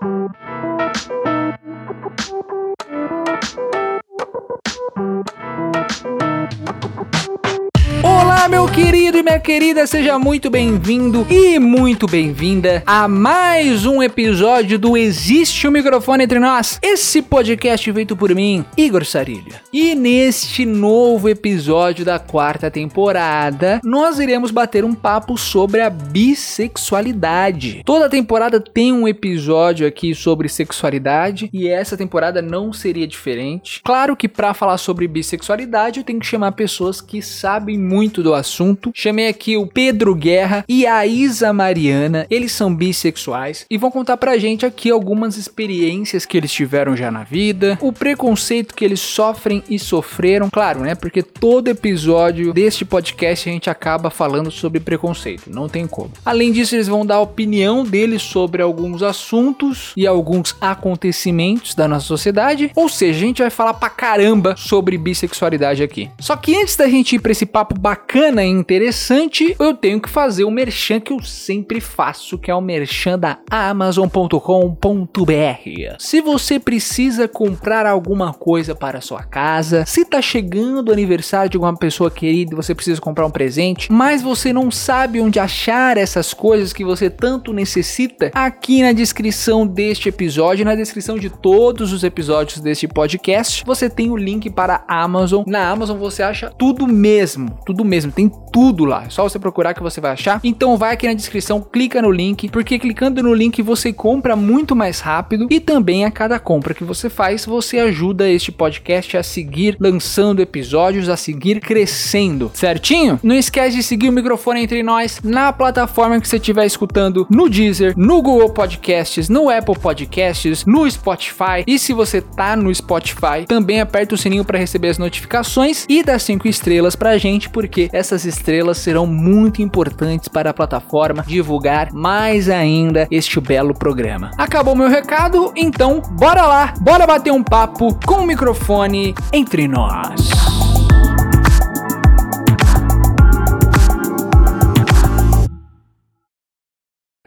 Música Olá, meu querido e minha querida, seja muito bem-vindo e muito bem-vinda a mais um episódio do Existe um Microfone Entre Nós, esse podcast feito por mim, Igor Sarilha. E neste novo episódio da quarta temporada, nós iremos bater um papo sobre a bissexualidade. Toda temporada tem um episódio aqui sobre sexualidade e essa temporada não seria diferente. Claro que para falar sobre bissexualidade eu tenho que chamar pessoas que sabem muito do assunto. Chamei aqui o Pedro Guerra e a Isa Mariana. Eles são bissexuais e vão contar pra gente aqui algumas experiências que eles tiveram já na vida, o preconceito que eles sofrem e sofreram, claro, né? Porque todo episódio deste podcast a gente acaba falando sobre preconceito, não tem como. Além disso, eles vão dar a opinião deles sobre alguns assuntos e alguns acontecimentos da nossa sociedade, ou seja, a gente vai falar pra caramba sobre bissexualidade aqui. Só que antes da gente ir pra esse papo bacana e interessante, eu tenho que fazer o merchan que eu sempre faço, que é o merchan da Amazon.com.br. Se você precisa comprar alguma coisa para sua casa, se tá chegando o aniversário de alguma pessoa querida e você precisa comprar um presente, mas você não sabe onde achar essas coisas que você tanto necessita, aqui na descrição deste episódio, na descrição de todos os episódios deste podcast, você tem o link para a Amazon. Na Amazon você acha tudo mesmo, tudo mesmo, tem tudo lá. É só você procurar que você vai achar. Então vai aqui na descrição, clica no link, porque clicando no link você compra muito mais rápido e também a cada compra que você faz, você ajuda este podcast a seguir lançando episódios, a seguir crescendo, certinho? Não esquece de seguir o microfone entre nós na plataforma que você estiver escutando, no Deezer, no Google Podcasts, no Apple Podcasts, no Spotify. E se você tá no Spotify, também aperta o sininho para receber as notificações e dá cinco estrelas pra gente, porque essas estrelas serão muito importantes para a plataforma divulgar mais ainda este belo programa. Acabou meu recado, então bora lá, bora bater um papo com o microfone entre nós.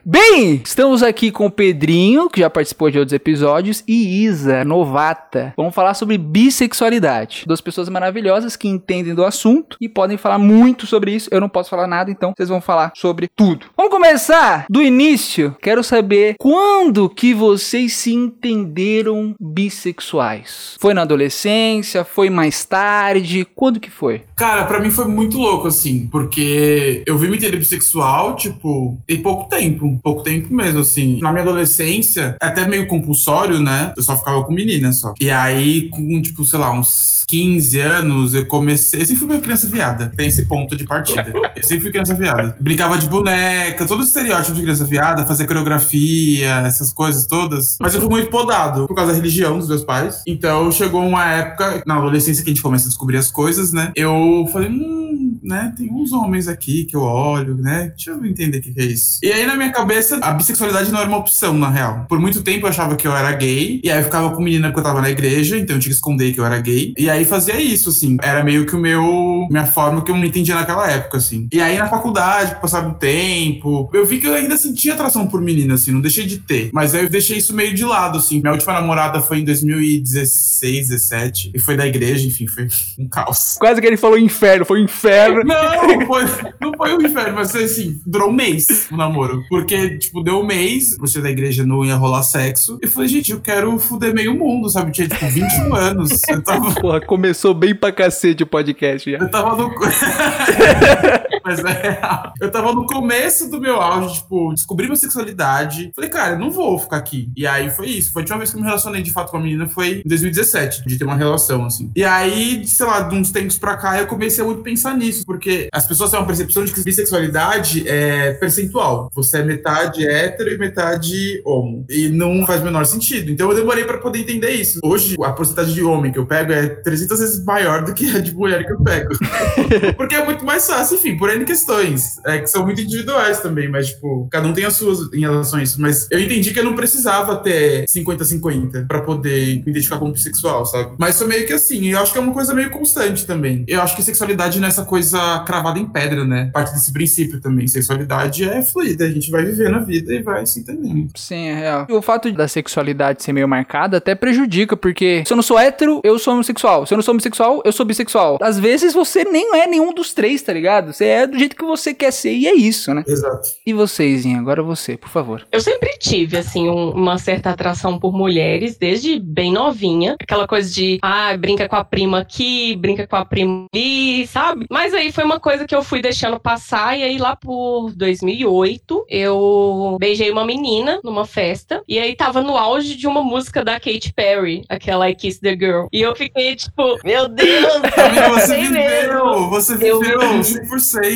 Bem, estamos aqui com o Pedrinho, que já participou de outros episódios, e Isa, novata. Vamos falar sobre bissexualidade. Duas pessoas maravilhosas que entendem do assunto e podem falar muito sobre isso. Eu não posso falar nada, então vocês vão falar sobre tudo. Vamos começar do início. Quero saber quando que vocês se entenderam bissexuais? Foi na adolescência? Foi mais tarde? Quando que foi? Cara, pra mim foi muito louco, assim, porque eu vim me entender bissexual, tipo, em pouco tempo. Pouco tempo mesmo, assim. Na minha adolescência, é até meio compulsório, né? Eu só ficava com menina só. E aí, com, tipo, sei lá, uns 15 anos, eu comecei. Eu sempre fui uma criança viada. Tem esse ponto de partida. Eu sempre fui criança viada. Brincava de boneca, todo o estereótipo de criança viada, fazia coreografia, essas coisas todas. Mas eu fui muito podado por causa da religião dos meus pais. Então chegou uma época, na adolescência, que a gente começa a descobrir as coisas, né? Eu falei, hum, né? Tem uns homens aqui que eu olho, né? Deixa eu entender o que, que é isso. E aí, na minha cabeça, a bissexualidade não era uma opção, na real. Por muito tempo eu achava que eu era gay. E aí eu ficava com menina porque eu tava na igreja, então eu tinha que esconder que eu era gay. E aí fazia isso, assim. Era meio que o meu. Minha forma que eu não entendia naquela época, assim. E aí na faculdade, passado o tempo, eu vi que eu ainda sentia atração por menina, assim, não deixei de ter. Mas aí eu deixei isso meio de lado, assim. Minha última namorada foi em 2016, 17. E foi da igreja, enfim, foi um caos. Quase que ele falou inferno, foi um inferno. Não, foi, não foi um inferno, mas assim, durou um mês o namoro. Porque, tipo, deu um mês, você da igreja não ia rolar sexo. E eu falei, gente, eu quero fuder meio mundo, sabe? Eu tinha, tipo, 21 anos. Eu tava. Porra, começou bem pra cacete o podcast já. Eu tava no. Mas é. Eu tava no começo do meu auge, tipo, descobri minha sexualidade. Falei, cara, eu não vou ficar aqui. E aí foi isso. Foi a última vez que eu me relacionei de fato com a menina foi em 2017, de ter uma relação, assim. E aí, sei lá, de uns tempos pra cá, eu comecei a muito pensar nisso, porque as pessoas têm uma percepção de que bissexualidade é percentual. Você é metade hétero e metade homo. E não faz o menor sentido. Então eu demorei pra poder entender isso. Hoje, a porcentagem de homem que eu pego é 300 vezes maior do que a de mulher que eu pego. porque é muito mais fácil, enfim, por N questões, é, que são muito individuais também, mas, tipo, cada um tem as suas em relação a isso. Mas eu entendi que eu não precisava ter 50-50 pra poder me identificar como bissexual, sabe? Mas sou meio que assim, eu acho que é uma coisa meio constante também. Eu acho que sexualidade não é essa coisa cravada em pedra, né? Parte desse princípio também. Sexualidade é fluida, a gente vai viver na vida e vai se entendendo. Sim, é real. O fato da sexualidade ser meio marcada até prejudica, porque se eu não sou hétero, eu sou homossexual. Se eu não sou homossexual, eu sou bissexual. Às vezes você nem é nenhum dos três, tá ligado? Você é do jeito que você quer ser e é isso, né? Exato. E vocês? Agora você, por favor. Eu sempre tive, assim, um- uma certa atração por mulheres, desde bem novinha. Aquela coisa de, ah, brinca com a prima aqui, brinca com a prima ali, sabe? Mas aí foi uma coisa que eu fui deixando passar, e aí lá por 2008, eu beijei uma menina numa festa, e aí tava no auge de uma música da Katy Perry, aquela I Kiss the Girl. E eu fiquei tipo, meu Deus! Amiga, você viveu, você Eu viveu vivi. 100%.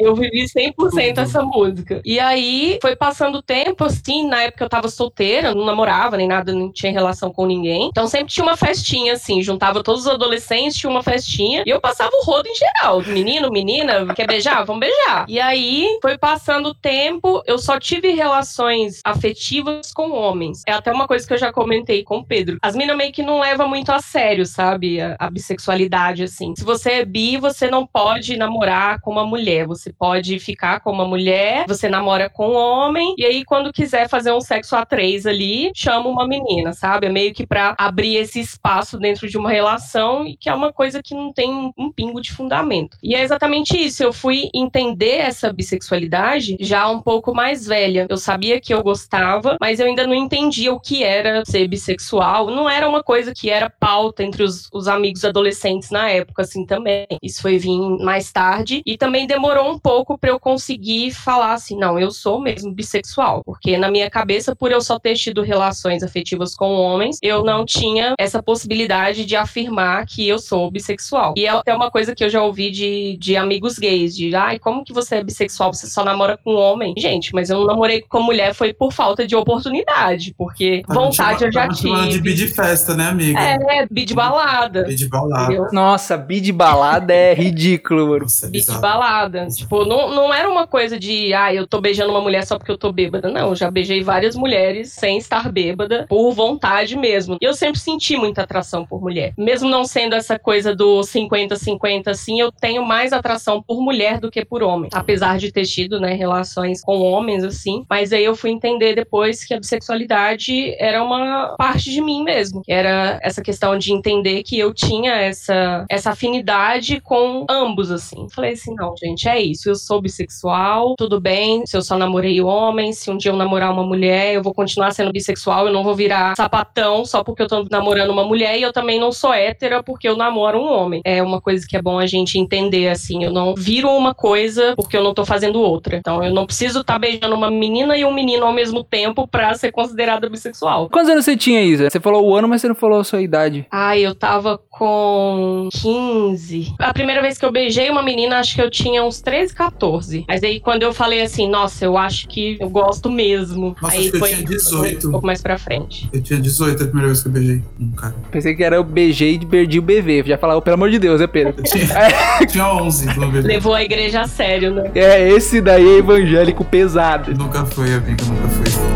Eu vivi 100% Tudo. essa música. E aí, foi passando o tempo, assim, na época eu tava solteira, não namorava nem nada, não tinha relação com ninguém. Então sempre tinha uma festinha, assim, juntava todos os adolescentes, tinha uma festinha, e eu passava o rodo em geral. Menino, menina, quer beijar? Vamos beijar. E aí, foi passando o tempo, eu só tive relações afetivas com homens. É até uma coisa que eu já comentei com o Pedro. As minas meio que não levam muito a sério, sabe? A, a bissexualidade, assim. Se você é bi, você não pode namorar com uma mulher. Você pode ficar com uma mulher, você namora com um homem, e aí, quando quiser fazer um sexo a três ali, chama uma menina, sabe? É meio que pra abrir esse espaço dentro de uma relação, e que é uma coisa que não tem um, um pingo de fundamento. E é exatamente isso. Eu fui entender essa bissexualidade já um pouco mais velha. Eu sabia que eu gostava, mas eu ainda não entendia o que era ser bissexual. Não era uma coisa que era pauta entre os, os amigos adolescentes na época, assim, também. Isso foi vir mais tarde. E também demorou um pouco pra eu conseguir falar assim, não, eu sou mesmo bissexual. Porque na minha cabeça, por eu só ter tido relações afetivas com homens, eu não tinha essa possibilidade de afirmar que eu sou bissexual. E é até uma coisa que eu já ouvi de, de amigos gays, de, ai, como que você é bissexual? Você só namora com homem? Gente, mas eu não namorei com mulher foi por falta de oportunidade, porque Tava vontade eu já tava chamando de tive. bid festa, né, amiga? É, bi de balada. Bid balada. entendeu? Nossa, bi de balada é ridículo, mano. Nossa, é Bi de balada. Tipo, não, não era uma coisa de, ah, eu tô beijando uma mulher só porque eu tô bêbada. Não, eu já beijei várias mulheres sem estar bêbada, por vontade mesmo. E eu sempre senti muita atração por mulher. Mesmo não sendo essa coisa do 50-50, assim, eu tenho mais atração por mulher do que por homem. Apesar de ter tido, né, relações com homens, assim. Mas aí eu fui entender depois que a bissexualidade era uma parte de mim mesmo. Era essa questão de entender que eu tinha essa, essa afinidade com ambos, assim. Falei assim, não, gente, é isso. Eu sou bissexual, tudo bem. Se eu só namorei homem, se um dia eu namorar uma mulher, eu vou continuar sendo bissexual. Eu não vou virar sapatão só porque eu tô namorando uma mulher. E eu também não sou hétera porque eu namoro um homem. É uma coisa que é bom a gente entender, assim. Eu não viro uma coisa porque eu não tô fazendo outra. Então eu não preciso estar beijando uma menina e um menino ao mesmo tempo pra ser considerada bissexual. Quantos anos você tinha, Isa? Você falou o ano, mas você não falou a sua idade. Ai, eu tava com 15. A primeira vez que eu beijei uma menina, acho que eu tinha uns 13, 14. Mas aí quando eu falei assim, nossa, eu acho que eu gosto mesmo. Nossa, aí eu foi tinha 18. um pouco mais pra frente. Eu tinha 18 a primeira vez que eu beijei um cara. Pensei que era o BG e perdi o BV. Já falava, pelo amor de Deus, é Pedro? Eu tinha, eu tinha 11 quando eu beijei. Levou a igreja a sério, né? É, esse daí é evangélico pesado. Nunca foi, amiga, nunca foi.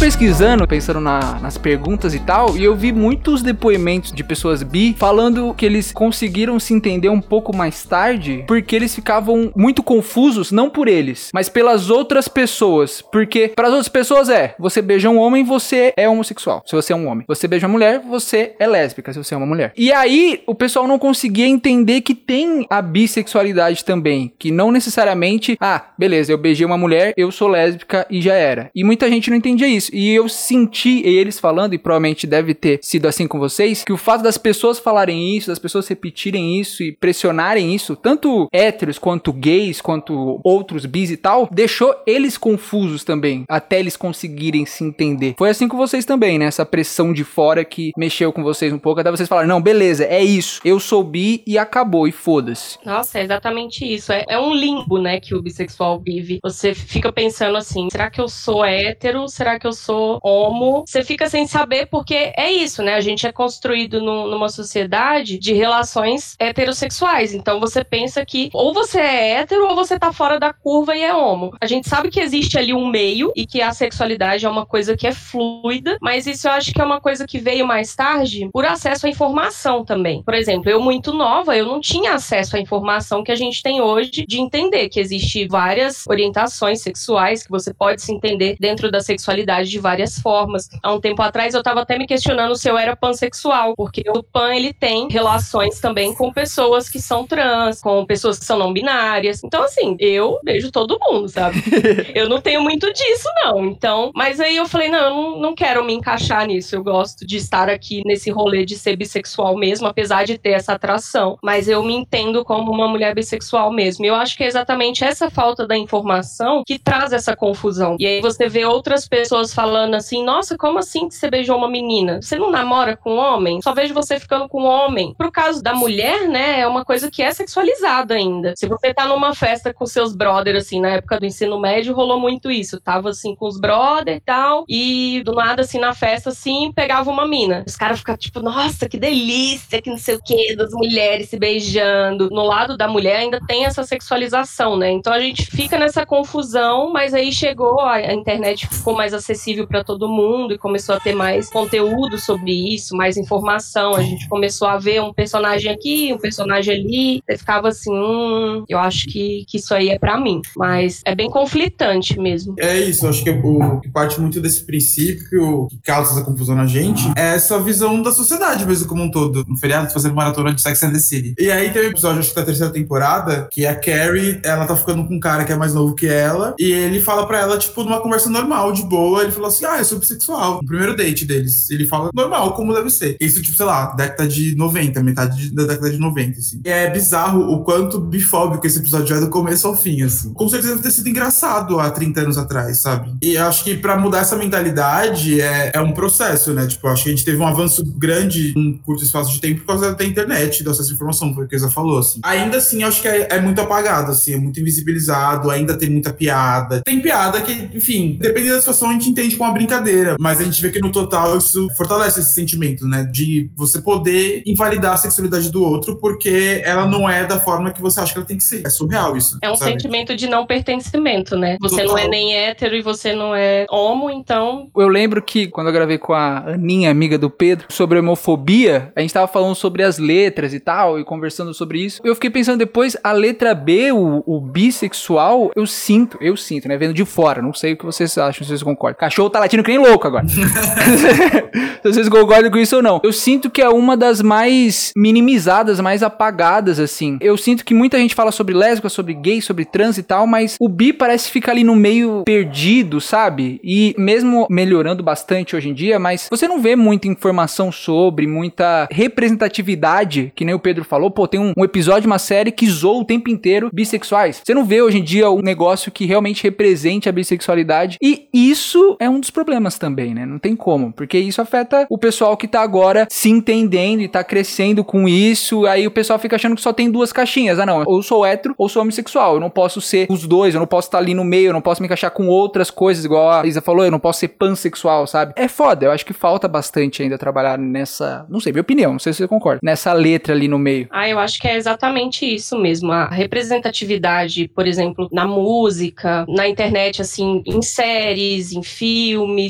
Pesquisando, pensando na- nas perguntas e tal, e eu vi muitos depoimentos de pessoas bi falando que eles conseguiram se entender um pouco mais tarde, porque eles ficavam muito confusos, não por eles, mas pelas outras pessoas. Porque para as outras pessoas é, você beija um homem, você é homossexual. Se você é um homem. Você beija uma mulher, você é lésbica, se você é uma mulher. E aí, o pessoal não conseguia entender que tem a bissexualidade também, que não necessariamente, ah, beleza, eu beijei uma mulher, eu sou lésbica e já era. E muita gente não entendia isso. E eu senti eles falando, e provavelmente deve ter sido assim com vocês, que o fato das pessoas falarem isso, das pessoas repetirem isso e pressionarem isso, tanto héteros quanto gays, quanto outros bis e tal, deixou eles confusos também, até eles conseguirem se entender. Foi assim com vocês também, né? Essa pressão de fora que mexeu com vocês um pouco, até vocês falaram, não, beleza, é isso, eu sou bi e acabou, e foda-se. Nossa, é exatamente isso. É, é um limbo, né, que o bissexual vive. Você fica pensando assim: será que eu sou hétero? Será que eu sou homo? Você fica sem saber porque é isso, né? A gente é construído numa sociedade de relações heterossexuais. Então você pensa que ou você é hétero ou você tá fora da curva e é homo. A gente sabe que existe ali um meio e que a sexualidade é uma coisa que é fluida, mas isso eu acho que é uma coisa que veio mais tarde por acesso à informação também. Por exemplo, eu muito nova, eu não tinha acesso à informação que a gente tem hoje de entender que existe várias orientações sexuais que você pode se entender dentro da sexualidade de várias formas. Há um tempo atrás eu tava até me questionando se eu era pansexual, porque o pan ele tem relações também com pessoas que são trans, com pessoas que são não binárias. Então assim, eu beijo todo mundo, sabe? eu não tenho muito disso não. Então, mas aí eu falei, não, eu não, não quero me encaixar nisso. Eu gosto de estar aqui nesse rolê de ser bissexual mesmo, apesar de ter essa atração, mas eu me entendo como uma mulher bissexual mesmo. E eu acho que é exatamente essa falta da informação que traz essa confusão. E aí você vê outras pessoas falando assim: nossa, como assim que você beijou uma menina? Você não namora com homem? Só vejo você ficando com homem. Pro caso da mulher, né, é uma coisa que é sexualizada ainda. Se você tá numa festa com seus brothers, assim, na época do ensino médio, rolou muito isso. Tava assim com os brothers e tal, e do nada, assim, na festa, assim, pegava uma mina. Os caras ficam tipo, nossa, que delícia, que não sei o quê, das mulheres se beijando. No lado da mulher ainda tem essa sexualização, né? Então a gente fica nessa confusão, mas aí chegou, a internet ficou mais acessível para todo mundo e começou a ter mais conteúdo sobre isso, mais informação. A gente começou a ver um personagem aqui, um personagem ali. Você ficava assim, hum, eu acho que, que isso aí é para mim. Mas é bem conflitante mesmo. É isso, acho que o que parte muito desse princípio que causa essa confusão na gente é essa visão da sociedade mesmo como um todo. No feriado, fazendo maratona de Sex and the City. E aí tem um episódio, acho que da terceira temporada, que a Carrie, ela tá ficando com um cara que é mais novo que ela, e ele fala pra ela, tipo, numa conversa normal, de boa, ele falou assim, ah, eu sou bissexual. No primeiro date deles. Ele fala normal, como deve ser. Isso, tipo, sei lá, década de 90, metade da década de 90, assim. E é bizarro o quanto bifóbico esse episódio é do começo ao fim, assim. Com certeza deve ter sido engraçado há 30 anos atrás, sabe? E acho que pra mudar essa mentalidade é, é um processo, né? Tipo, acho que a gente teve um avanço grande em curto espaço de tempo por causa da internet, da acesso à informação, foi o que falou, assim. Ainda assim, acho que é, é, muito apagado, assim, é muito invisibilizado, ainda tem muita piada. Tem piada que, enfim, dependendo da situação, a gente entende como uma brincadeira, mas a gente vê que no total isso fortalece esse sentimento, né? De você poder invalidar a sexualidade do outro porque ela não é da forma que você acha que ela tem que ser. É surreal isso. É um sabe? sentimento de não pertencimento, né? Você total. não é nem hétero e você não é homo, então. Eu lembro que quando eu gravei com a Aninha, amiga do Pedro, sobre homofobia, a gente tava falando sobre as letras e tal, e conversando sobre isso. Eu fiquei pensando depois, a letra B, o, o bissexual, eu sinto, eu sinto, né? Vendo de fora, não sei o que vocês acham, se vocês concordam. Cachorro tá latindo que nem louco agora. se vocês concordam com isso ou não. Eu sinto que é uma das mais minimizadas, mais apagadas, assim. Eu sinto que muita gente fala sobre lésbica, sobre gay, sobre trans e tal, mas o bi parece ficar ali no meio perdido, sabe? E mesmo melhorando bastante hoje em dia, mas você não vê muita informação sobre, muita representatividade, que nem o Pedro falou. Pô, tem um, um episódio de uma série que zoou o tempo inteiro bissexuais. Você não vê hoje em dia um negócio que realmente represente a bissexualidade. E isso é um dos problemas também, né? Não tem como. Porque isso afeta o pessoal que tá agora se entendendo e tá crescendo com isso. Aí o pessoal fica achando que só tem duas caixinhas. Ah, não. Ou sou hétero ou sou homossexual. Eu não posso ser os dois. Eu não posso estar ali no meio. Eu não posso me encaixar com outras coisas, igual a Isa falou. Eu não posso ser pansexual, sabe? É foda. Eu acho que falta bastante ainda trabalhar nessa. Não sei, minha opinião. Não sei se você concorda. Nessa letra ali no meio. Ah, eu acho que é exatamente isso mesmo. A representatividade, por exemplo, na música, na internet, assim, em séries, em filmes.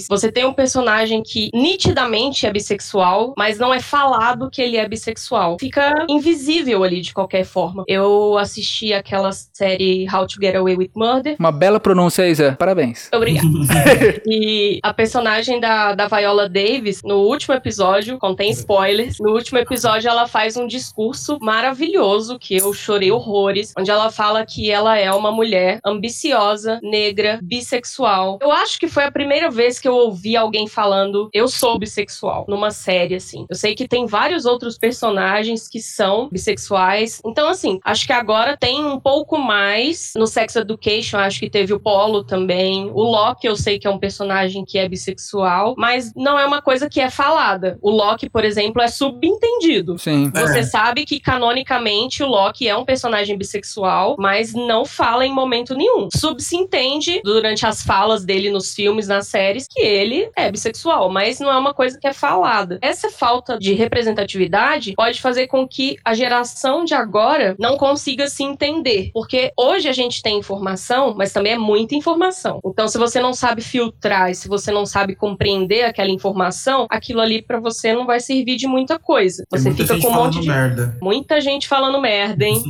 Você tem um personagem que nitidamente é bissexual, mas não é falado que ele é bissexual. Fica invisível ali de qualquer forma. Eu assisti aquela série How to Get Away with Murder. Uma bela pronúncia, Isa. Parabéns. Obrigada. e a personagem da, da Viola Davis, no último episódio, contém spoilers, no último episódio ela faz um discurso maravilhoso que eu chorei horrores, onde ela fala que ela é uma mulher ambiciosa, negra, bissexual. Eu acho que foi a primeira vez que eu ouvi alguém falando eu sou bissexual numa série assim. Eu sei que tem vários outros personagens que são bissexuais. Então assim, acho que agora tem um pouco mais no Sex Education, acho que teve o Polo também. O Loki eu sei que é um personagem que é bissexual, mas não é uma coisa que é falada. O Loki, por exemplo, é subentendido. Sim. Você é. sabe que canonicamente o Loki é um personagem bissexual, mas não fala em momento nenhum. Subse entende durante as falas dele nos filmes, nas séries, que ele é bissexual, mas não é uma coisa que é falada. Essa falta de representatividade pode fazer com que a geração de agora não consiga se entender, porque hoje a gente tem informação, mas também é muita informação. Então, se você não sabe filtrar e se você não sabe compreender aquela informação, aquilo ali para você não vai servir de muita coisa. Você fica com um monte de merda. muita gente falando merda, hein?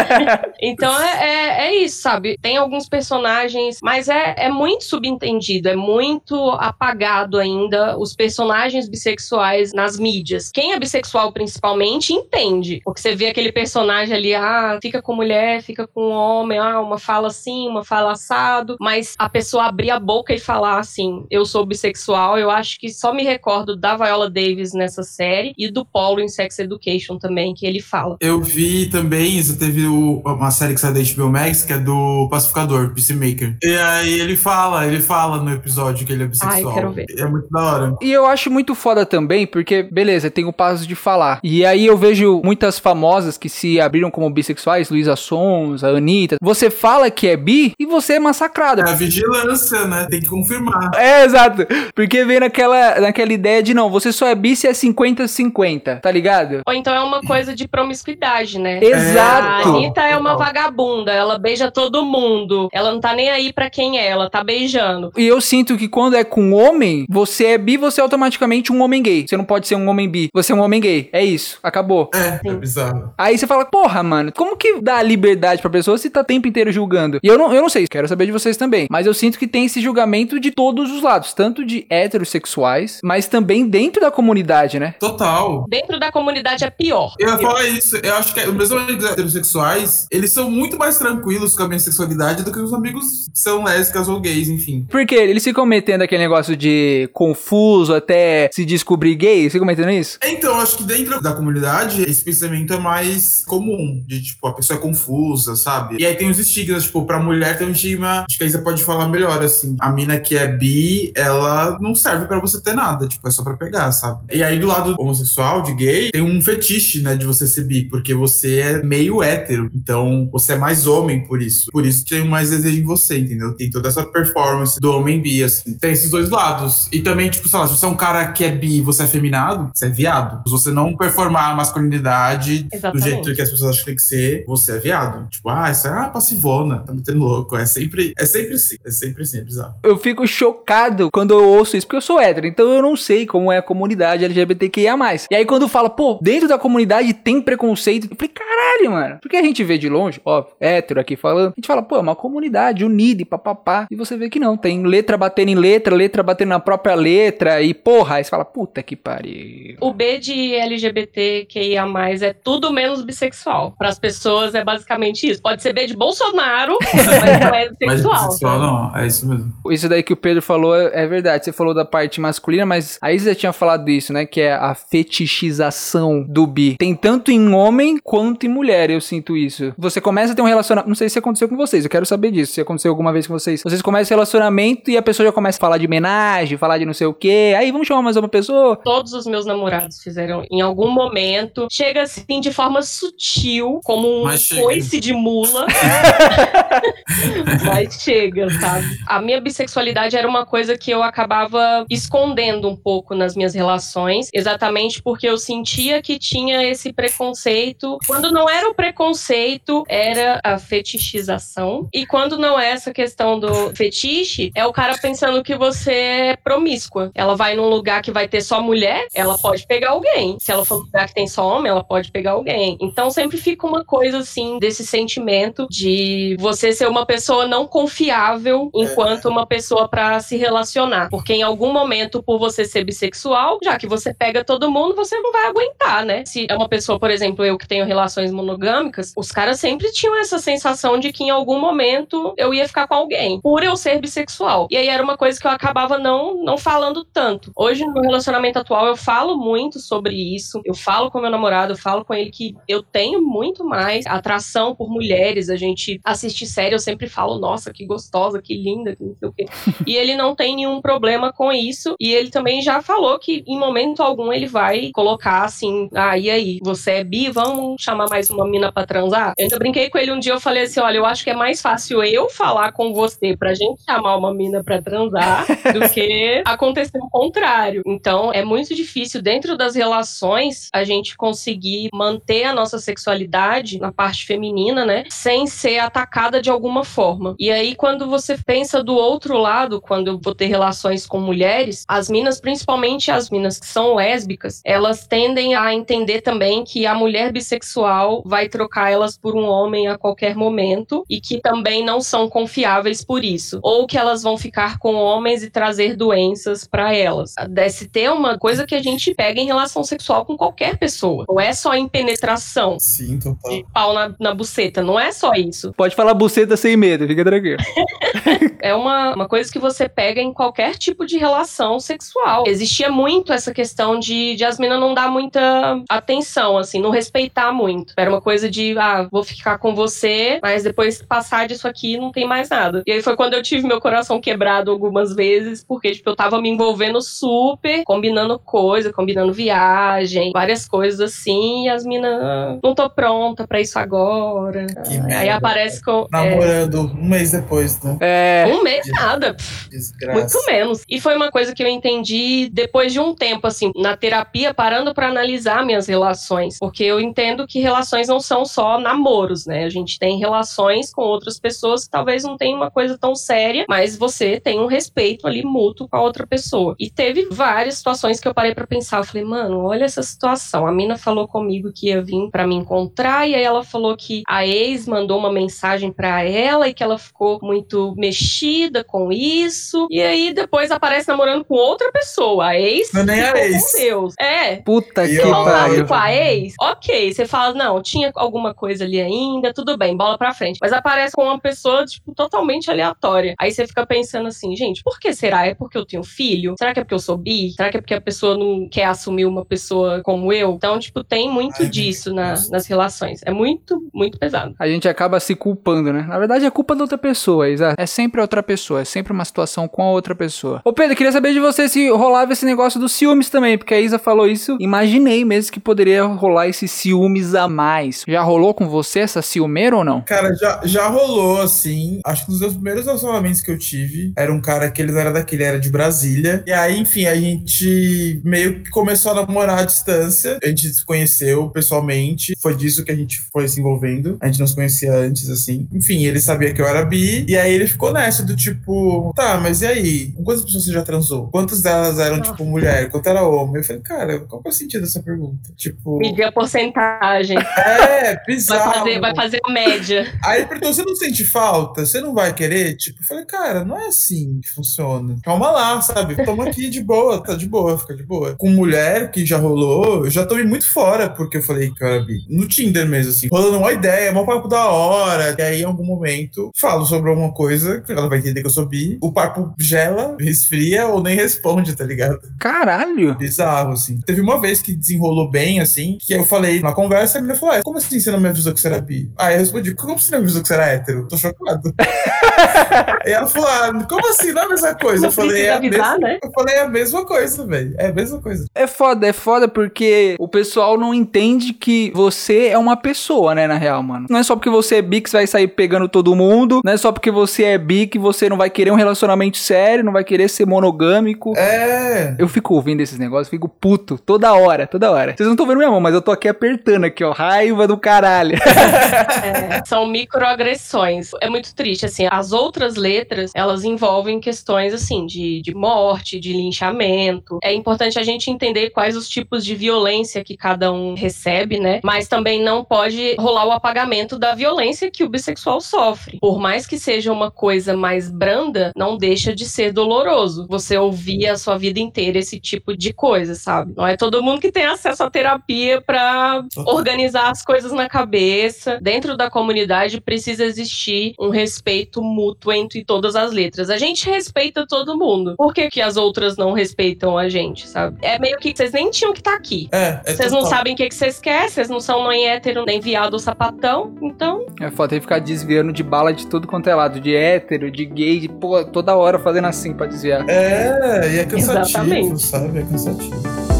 então é, é, é, isso, sabe? Tem alguns personagens, mas é, é muito subentendido, é muito apagado ainda os personagens bissexuais nas mídias. Quem é bissexual principalmente entende, porque você vê aquele personagem ali, ah, fica com mulher, fica com homem, ah, uma fala assim, uma fala assado, mas a pessoa abrir a boca e falar assim, eu sou bissexual, eu acho que só me recordo da Viola Davis nessa série e do Paulo em Sex Education também, que ele fala. Eu vi também, isso teve uma série que saiu da HBO Max, que é do Pacificador, Peacemaker. E aí ele fala, ele fala no episódio que ele é bissexual. Ai, quero ver. É muito da hora. E eu acho muito foda também, porque, beleza, tem o passo de falar. E aí eu vejo muitas famosas que se abriram como bissexuais, Luísa Sons, a Anitta. Você fala que é bi e você é massacrada. É a vigilância, né? Tem que confirmar. É, exato. Porque vem naquela, naquela ideia de não, você só é bi se é 50-50, tá ligado? Ou então é uma coisa de promiscuidade, né? Exato. A Anitta é uma vagabunda, ela beija todo mundo. Ela não tá nem aí pra quem é, ela tá beijando. E eu sinto que quando é com homem, você é bi, você é automaticamente um homem gay. Você não pode ser um homem bi, você é um homem gay. É isso, acabou. É, é bizarro. Aí você fala, porra, mano, como que dá liberdade pra pessoa se tá o tempo inteiro julgando? E eu não, eu não sei, quero saber de vocês também. Mas eu sinto que tem esse julgamento de todos os lados, tanto de heterossexuais, mas também dentro da comunidade, né? Total. Dentro da comunidade é pior. Eu ia falar isso. Eu acho que os meus amigos heterossexuais, eles são muito mais tranquilos com a minha sexualidade do que os amigos são lésbicas ou gays, enfim. Porque eles ficam metendo aquele negócio de confuso até se descobrir gay, eles ficam metendo isso? Então, eu acho que dentro da comunidade, esse pensamento é mais comum. De, tipo, a pessoa é confusa, sabe? E aí tem os estigmas, tipo, pra mulher tem um estigma. Acho que aí você pode falar melhor, assim. A mina que é bi, ela não serve pra você ter nada. Tipo, é só pra pegar, sabe? E aí do lado homossexual, de gay, tem um fetiche, né, de você ser bi. Porque você é meio hétero. Então, você é mais homem por isso. Por isso tem mais desejo em você, entendeu? Tem toda essa performance do homem bi, assim. Tem esses dois lados. E também, tipo, sei lá, se você é um cara que é bi e você é feminado, você é viado. Se você não performar a masculinidade do Exatamente. jeito que as pessoas acham que tem que ser, você é viado. Tipo, ah, isso é ah, passivona, tá metendo louco. É sempre, é sempre assim. É sempre assim, é bizarro. Eu fico chocado quando eu ouço isso, porque eu sou hétero, então eu não sei como é a comunidade LGBTQIA+. E aí quando fala, pô, dentro da comunidade tem preconceito, eu falei, caralho, mano. Porque a gente vê de longe, ó, hétero aqui falando, a gente fala, pô, é uma comunidade unida e papapá. E você vê que não, tem letra batendo em letra, letra batendo na própria letra, e porra, aí você fala, puta que pariu. O B de LGBTQIA+, é tudo menos bissexual. Para as pessoas é basicamente isso. Pode ser B de Bolsonaro, mas não é Mas bissexual. bissexual não, é isso mesmo. Isso daí que o Pedro falou é, é verdade. Você falou da parte masculina, mas aí você já tinha falado isso, né? Que é a fetichização do bi. Tem tanto em homem quanto em mulher, eu sinto isso. Você começa a ter um relacionamento. Não sei se aconteceu com vocês, eu quero saber disso. Se aconteceu alguma vez com vocês. Vocês começam esse relacionamento e a pessoa já começa a falar de homenagem, falar de não sei o quê. Aí vamos chamar mais uma pessoa. Todos os meus namorados fizeram em algum momento. Chega assim de forma sutil, como um Mas chega. coice de mula. Mas chega, sabe? A minha bissexualidade era uma coisa que eu acabava escondendo um pouco nas minhas relações, exatamente porque eu sentia que tinha esse preconceito. Quando não era o preconceito, era a fetichização. E quando não é essa questão do fetiche, é o cara pensando que você é promíscua. Ela vai num lugar que vai ter só mulher, ela pode pegar alguém. Se ela for num lugar que tem só homem, ela pode pegar alguém. Então sempre fica uma coisa assim desse sentimento de você ser uma pessoa não confiável enquanto uma pessoa pra se relacionar. Porque em algum momento, por você ser bissexual, já que você pega todo mundo, você não vai aguentar, né? Se é uma pessoa, por exemplo, eu que tenho relações monogâmicas, os caras sempre tinham essa sensação de que em algum momento eu ia ficar com alguém, por eu ser bissexual. E aí era uma coisa que eu acabava não, não falando tanto. Hoje, no meu relacionamento atual, eu falo muito sobre isso. Eu falo com meu namorado, eu falo com ele que eu tenho muito mais atração por mulheres. A gente assiste série, eu sempre falo, nossa, que gostosa, que linda, que não sei o quê. E ele não tem nenhum problema com isso. E ele também já falou que em momento algum ele vai colocar assim: ah, e aí, você é bi? Vamos chamar mais uma mina pra transar? Eu ainda brinquei com ele um dia, eu falei assim: olha, eu acho que é mais fácil eu falar com você pra gente chamar uma mina para transar do que acontecer o contrário. Então, é muito difícil dentro das relações a gente conseguir manter a nossa sexualidade na parte feminina, né, sem ser atacada de alguma forma. E aí quando você pensa do outro lado, quando eu vou ter relações com mulheres, as minas, principalmente as minas que são lésbicas, elas tendem a entender também que a mulher bissexual vai trocar elas por um homem a qualquer momento e que também não são confiáveis por isso, ou que elas vão ficar com homens e trazer doenças para elas. A DST é uma coisa que a gente pega em relação sexual com qualquer pessoa. Não é só em penetração. Sim, total. De pau na, na buceta, não é só isso. Pode falar buceta sem medo, fica tranquilo. é uma, uma coisa que você pega em qualquer tipo de relação sexual. Existia muito essa questão de, de as meninas não dar muita atenção, assim, não respeitar muito. Era uma coisa de, ah, vou ficar com você, mas depois passar disso aqui não tem mais nada. E aí foi quando eu tive meu coração quebrado algumas vezes, porque, tipo, eu tava me envolvendo super, combinando coisa, combinando viagem, várias coisas assim, e as minas, ah, não tô pronta pra isso agora. Que aí merda. aparece com. é, Namorando um mês depois, né? É. um mês nada. Desgraça. Muito menos. E foi uma coisa que eu entendi depois de um tempo, assim, na terapia, parando para analisar minhas relações. Porque eu entendo que relações não são só namoros, né? A gente tem relações com outras pessoas que talvez não tenham uma coisa tão séria, mas você tem um respeito ali mútuo com a outra pessoa. E teve várias situações que eu parei para pensar. Eu falei, mano, olha essa situação. A mina falou comigo que ia vir para me encontrar, e aí ela falou que a ex mandou uma mensagem para ela e que ela ficou muito mexida com isso. E aí depois aparece namorando com outra pessoa. A ex Não é nem a ex. com Deus. É. Puta E que pariu. Com a ex, ok. Você fala, não, tinha alguma coisa ali ainda, tudo bem, bola pra frente. Mas aparece com uma pessoa, tipo, totalmente aleatória. Aí você fica pensando assim, gente, por que será? É porque eu tenho filho? Será que é porque eu sou bi? Será que é porque a pessoa não quer assumir uma pessoa como eu? Então, tipo, tem muito Ai, disso na- nas relações. É muito, muito pesado. A gente acaba se culpando, né? Na verdade, é culpa da outra pessoa, Isa. É sempre outra pessoa, é sempre uma situação com a outra pessoa. Ô Pedro, queria saber de você se rolava esse negócio dos ciúmes também, porque a Isa falou isso. Imaginei mesmo que poderia rolar esses ciúmes a mais. Já rolou com você essa ciumeira ou não? Cara, já, já rolou, assim. Acho que nos meus primeiros relacionamentos que eu tive, era um cara que ele não era daquele, era de Brasília. E aí, enfim, a gente meio que começou a namorar à distância. A gente se conheceu pessoalmente. Foi disso que a gente foi se envolvendo. A gente não se conhecia antes, assim. Enfim, ele sabia que eu era bi. E aí ele ficou nessa do tipo, tá, mas e aí? Com quantas pessoas você já transou? Quantas delas eram, tipo, mulher? Quanto era homem? Eu falei, cara, qual que é o sentido dessa pergunta? Tipo. Medir a porcentagem. É, Vai bizarro. fazer, vai fazer a média. Aí ele perguntou: você não sente falta? Você não vai querer? Tipo, eu falei, cara, não é assim que funciona. Calma lá, sabe? Toma aqui de boa, tá de boa, fica de boa. Com mulher que já rolou, eu já tomei muito fora porque eu falei que eu era bi. No Tinder mesmo, assim, rolando uma ideia, um papo da hora. E aí, em algum momento, falo sobre alguma coisa, que ela vai entender que eu sou bi. O papo gela, esfria ou nem responde, tá ligado? Caralho! Bizarro, assim. Teve uma vez que desenrolou bem, assim, que eu falei na conversa, a menina falou: "Ué, como assim você não me avisou que você era bi? Aí eu respondi: como você não me avisou que você era hétero? Tô chocado. e ela falou: ah, como assim? Não é a mesma coisa. Não eu falei: é a avisar, mesma... né? Eu falei: é a mesma coisa, velho. É a mesma coisa. É foda, é foda porque o pessoal não entende que você é uma pessoa, né, na real, mano. Não é só porque você é bi que você vai sair pegando todo mundo, não é só porque você é bi que você não vai querer um relacionamento sério, não vai querer ser monogâmico. É. Eu fico ouvindo esses negócios, fico puto toda hora, toda hora. Vocês não estão vendo minha mão, mas eu tô aqui apertando aqui, ó. Raiva do caralho. É, são microagressões. É muito triste, assim. As outras letras, elas envolvem questões, assim, de, de morte, de linchamento. É importante a gente entender quais os tipos de violência que cada um recebe, né? Mas também não pode rolar o apagamento da violência que o bissexual sofre. Por mais que seja uma coisa mais branda, não deixa de ser doloroso. Você ouvir a sua vida inteira esse tipo de coisa, sabe? Não é todo mundo que tem acesso à terapia pra organizar as coisas na cabeça. Dentro da comunidade precisa existir um respeito mútuo entre todas as letras. A gente respeita todo mundo. Por que, que as outras não respeitam a gente, sabe? É meio que vocês nem tinham que estar aqui. É, é Vocês não total. sabem o que que vocês querem, vocês não são nem hétero, nem viado ou sapatão, então É foda, que ficar desviando de bala de tudo quanto é lado, de hétero, de gay, de pô, toda hora fazendo assim pra desviar. É, e é cansativo, Exatamente. sabe? É cansativo.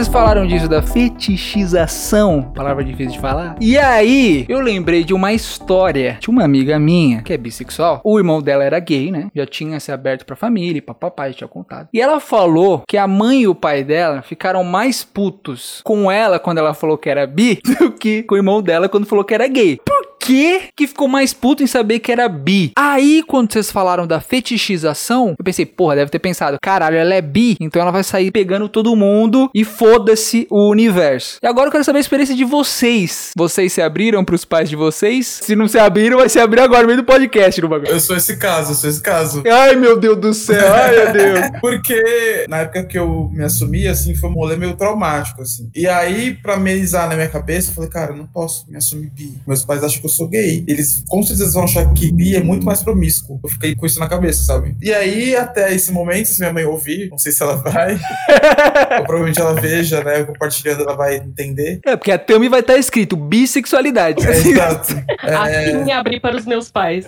Vocês falaram disso da fetichização, palavra difícil de falar. E aí, eu lembrei de uma história de uma amiga minha que é bissexual. O irmão dela era gay, né? Já tinha se aberto pra família, pra papai, tinha contado. E ela falou que a mãe e o pai dela ficaram mais putos com ela quando ela falou que era bi do que com o irmão dela quando falou que era gay. Que que ficou mais puto em saber que era bi? Aí, quando vocês falaram da fetichização, eu pensei, porra, deve ter pensado, caralho, ela é bi, então ela vai sair pegando todo mundo e foda-se o universo. E agora eu quero saber a experiência de vocês. Vocês se abriram pros pais de vocês? Se não se abriram, vai se abrir agora no meio do podcast no bagulho. Eu sou esse caso, eu sou esse caso. Ai, meu Deus do céu, ai, meu Deus. Porque na época que eu me assumi, assim, foi um rolê meio traumático, assim. E aí, pra amenizar na minha cabeça, eu falei, cara, eu não posso me assumir bi. Meus pais acham que eu sou gay. Eles com certeza vão achar que bi é muito mais promíscuo. Eu fiquei com isso na cabeça, sabe? E aí, até esse momento, se minha mãe ouvir, não sei se ela vai, ou provavelmente ela veja, né, compartilhando, ela vai entender. É, porque a thumb vai estar escrito bissexualidade. É, exato. É, Assim me abri para os meus pais.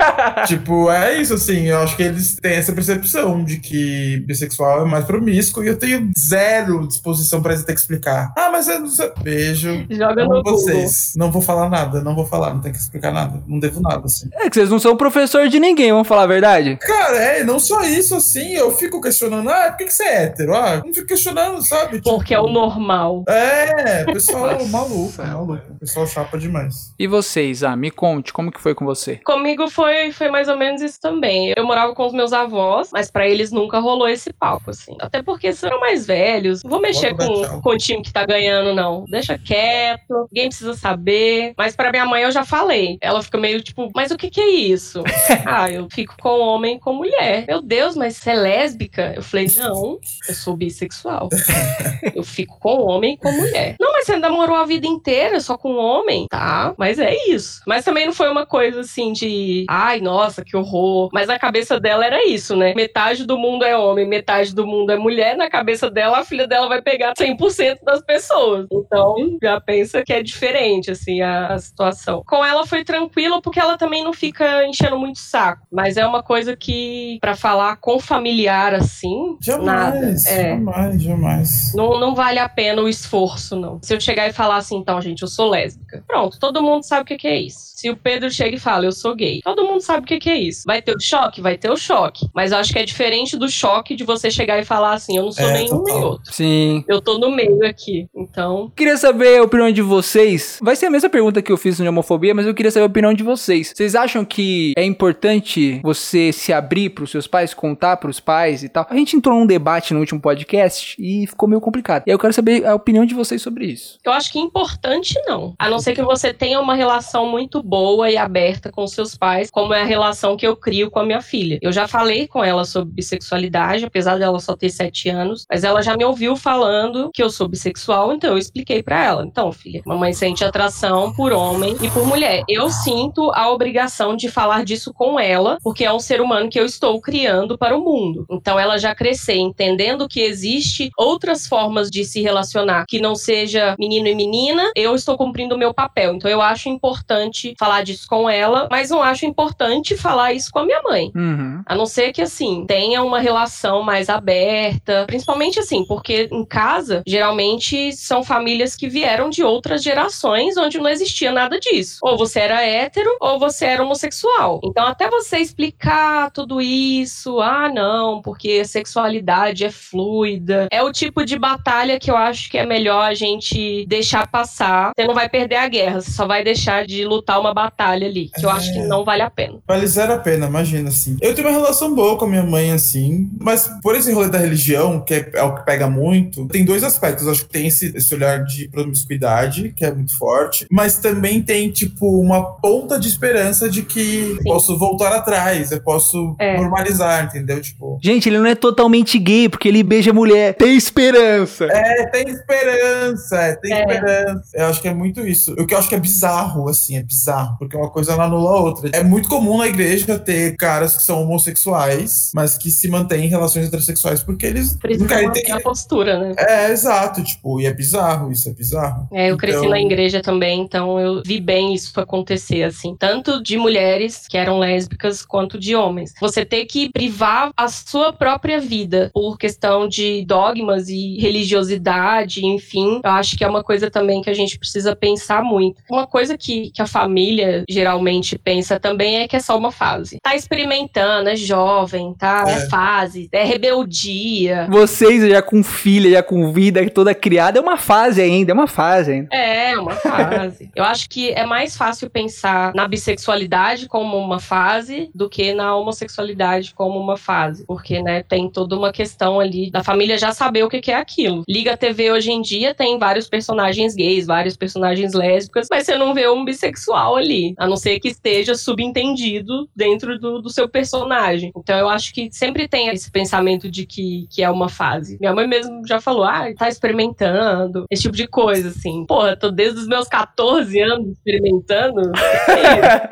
tipo, é isso, assim. Eu acho que eles têm essa percepção de que bissexual é mais promíscuo e eu tenho zero disposição pra ter que explicar. Ah, mas eu não sei. Beijo. Joga no Google. vocês. Não vou falar nada, não vou falar, não tenho que explicar nada. Não devo nada, assim. É que vocês não são professor de ninguém, vamos falar a verdade? Cara, é, não só isso, assim. Eu fico questionando, ah, por que, que você é hétero? Ah, eu não fico questionando, sabe? Porque é o normal. É, pessoal Nossa. maluco, maluco. Pessoal chapa demais. E vocês, ah, me conte, como que foi com você? Comigo foi, foi mais ou menos isso também. Eu morava com os meus avós, mas pra eles nunca rolou esse papo, assim. Até porque eles eram mais velhos. Não vou mexer com, com o time que tá ganhando, não. Deixa quieto, ninguém precisa saber. Mas pra minha mãe eu já falei. Ela fica meio tipo, mas o que que é isso? ah, eu fico com homem com mulher. Meu Deus, mas você é lésbica? Eu falei, não, eu sou bissexual. eu fico com homem com mulher. Não, mas você namorou a vida inteira só com homem? Tá, mas é isso. Mas também não foi uma coisa assim de, ai, nossa, que horror. Mas na cabeça dela era isso, né? Metade do mundo é homem, metade do mundo é mulher. Na cabeça dela, a filha dela vai pegar 100% das pessoas. Então, já pensa que é diferente, assim, a, a situação. Com ela foi tranquilo, porque ela também não fica enchendo muito saco. Mas é uma coisa que, pra falar com familiar, assim, nada. Jamais, É. jamais, jamais. Não, não vale a pena o esforço, não. Se eu chegar e falar assim, então, gente, eu sou lésbica. Pronto, todo mundo sabe o que é isso. Se o Pedro chega e fala, eu sou gay, todo mundo sabe o que, que é isso. Vai ter o choque? Vai ter o choque. Mas eu acho que é diferente do choque de você chegar e falar assim, eu não sou É, nenhum nem total. outro. Sim. Eu tô no meio aqui. Então, Queria saber a opinião de vocês. Vai ser a mesma pergunta que eu fiz no homofobia, mas eu queria saber a opinião de vocês. Vocês acham que é importante você se abrir pros seus pais, contar pros pais e tal? A gente entrou num debate no último podcast e ficou meio complicado. E aí eu quero saber a opinião de vocês sobre isso. eu acho que importante não. A não ser que você tenha uma relação muito boa e aberta com seus pais, como é a relação que eu crio com a minha filha. Eu já falei com ela sobre bissexualidade, apesar dela só ter sete anos, mas ela já me ouviu falando que eu sou bissexual, então eu expliquei pra ela. Então, filha, mamãe sente atração por homem e por mulher. Eu sinto a obrigação de falar disso com ela, porque é um ser humano que eu estou criando para o mundo. Então, ela já crescer entendendo que existe outras formas de se relacionar que não seja menino e menina, eu estou cumprindo o meu papel. Então, eu acho importante falar disso com ela, mas não acho importante falar isso com a minha mãe. Uhum. A não ser que, assim, tenha uma relação mais aberta. Principalmente, assim, porque em casa, geralmente, são famílias que vieram de outras gerações onde não existia nada disso. Ou você era hétero, ou você era homossexual. Então, até você explicar tudo isso, ah, não, porque a sexualidade é fluida. É o tipo de batalha que eu acho que é melhor a gente deixar passar. Você não vai perder a guerra, você só vai deixar de lutar uma batalha ali. Que eu acho que não vale a pena. Vale zero a pena, imagina, assim. Eu tenho uma relação boa com a minha mãe, assim, mas por esse rolê da religião, que é, é o que pega muito, tem dois aspectos. Eu acho que tem esse, esse olhar de promiscuidade, que é muito forte, mas também tem, tipo, uma ponta de esperança de que eu posso voltar atrás, eu posso É. normalizar, entendeu? Tipo, Gente, ele não é totalmente gay, porque ele beija mulher. Tem esperança. é, tem esperança, é, tem É. esperança. Eu acho que é muito isso. O que eu acho que é bizarro, assim, é bizarro, porque uma coisa não anula a outra. É muito comum na igreja ter caras que são homossexuais, mas que se mantêm em relações heterossexuais porque eles não Precisa querem ter. a postura, né? É, exato, tipo, e é bizarro, isso é bizarro. É, eu cresci Então- na igreja também, então eu vi bem isso acontecer, assim. Tanto de mulheres que eram lésbicas, quanto de homens. você ter que privar a sua própria vida por questão de dogmas e religiosidade, enfim, eu acho que é uma coisa também que a gente precisa pensar muito. Uma coisa que, que a família geralmente pensa também é que é só uma fase. Tá experimentando, é jovem, tá? É, é fase, é rebeldia. Vocês já com filha, já com vida toda criada, é uma fase ainda, é uma fase ainda. É, uma fase. eu acho que é mais fácil pensar na bissexualidade como uma fase do que na homossexualidade como uma fase, porque, né, tem toda uma questão ali da família já saber o que é aquilo. Liga a TV hoje em dia tem vários personagens gays, vários personagens lésbicas, mas você não vê um bissexual ali, a não ser que esteja subentendido dentro do, do seu personagem. Então eu acho que sempre tem esse pensamento de que, que é uma fase. Minha mãe mesmo já falou, ah, tá experimentando, esse tipo de coisa, assim. Porra, tô desde os meus 14 anos experimentando.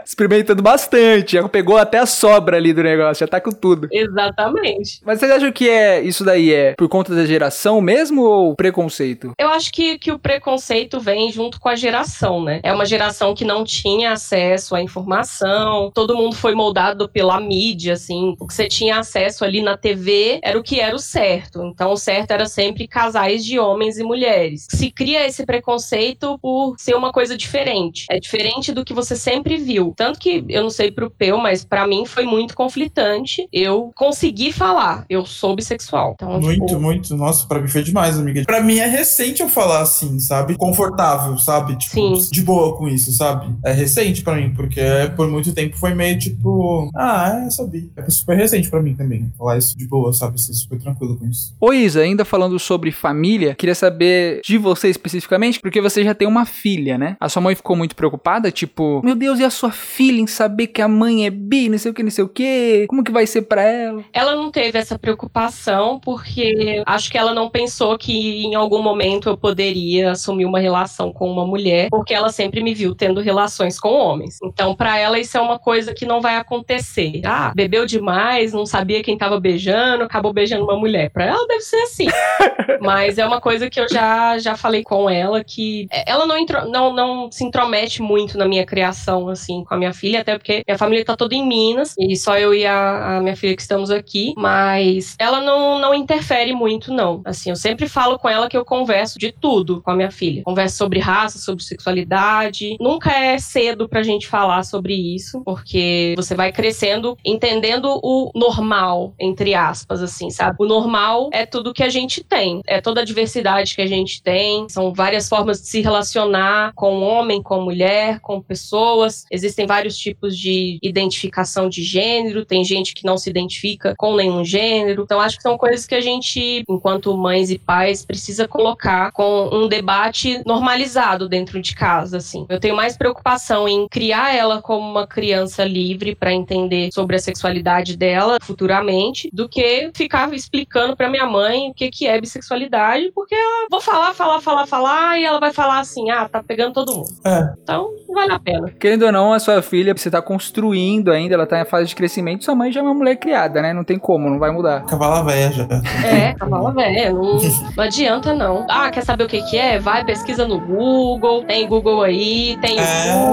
experimentando bastante, já pegou até a sobra ali do negócio, já tá com tudo. Exatamente. Mas vocês acham que é isso daí é por conta da geração mesmo ou preconceito? Eu acho que, que o preconceito vem junto com a geração, né? É uma geração que não tinha acesso à informação, todo mundo foi moldado pela mídia, assim. O que você tinha acesso ali na TV era o que era o certo. Então, o certo era sempre casais de homens e mulheres. Se cria esse preconceito por ser uma coisa diferente. É diferente do que você sempre viu. Tanto que, eu não sei pro Peu, mas para mim foi muito conflitante. Eu consegui falar, eu sou bissexual. Então, muito, tipo... muito. Nossa, pra mim foi demais, amiga. Pra mim é recente eu falar assim, sabe? Confortável, sabe? Tipo, Sim. de boa com isso, sabe? É recente pra mim, porque por muito tempo foi meio tipo, ah, é, sabia. É super recente pra mim também. Falar isso de boa, sabe? Ser super tranquilo com isso. Ô Isa, ainda falando sobre família, queria saber de você especificamente, porque você já tem uma filha, né? A sua mãe ficou muito preocupada, tipo, meu Deus, e a sua filha em saber que a mãe é bi, não sei o que, não sei o que? Como que vai ser pra ela? Ela não teve essa preocupação, porque acho que ela não pensou que em algum momento eu poderia assumir uma relação com uma mulher, porque ela sempre me viu tendo relações com homens. Então, para ela, isso é uma coisa que não vai acontecer. Ah, bebeu demais, não sabia quem tava beijando, acabou beijando uma mulher. Para ela deve ser assim. Mas é uma coisa que eu já, já falei com ela que ela não, intro, não, não se intromete muito na minha criação, assim, com a minha filha, até porque minha família tá toda em Minas e só eu e a, a minha filha que estamos aqui. Mas ela não, não interfere muito, não. Assim, eu sempre falo com ela que eu converso de tudo com a minha filha. Converso sobre raça, sobre sexualidade. Nunca é cedo pra gente falar sobre isso, porque você vai crescendo entendendo o normal, entre aspas, assim, sabe? O normal é tudo que a gente tem, é toda a diversidade que a gente tem, são várias formas de se relacionar com homem, com mulher, com pessoas. Existem vários tipos de identificação de gênero, tem gente que não se identifica com nenhum gênero. Então, acho que são coisas que a gente, enquanto mães e pais, precisa colocar com um debate normalizado dentro de casa, assim. Eu tenho mais preocupação em criar ela como uma criança livre para entender sobre a sexualidade dela futuramente, do que ficar explicando para minha mãe o que que é bissexualidade, porque ela vou falar, falar, falar, falar e ela vai falar assim: "Ah, tá pegando todo mundo". É. Então, não vale a pena. Querendo ou não, a sua filha você tá construindo ainda, ela tá em fase de crescimento, sua mãe já é uma mulher criada, né? Não tem como, não vai mudar. Cavala velha já. É, cavala velha, não, não adianta não. Ah, quer saber o que que é? Vai pesquisa no Google, tem Google aí, tem é.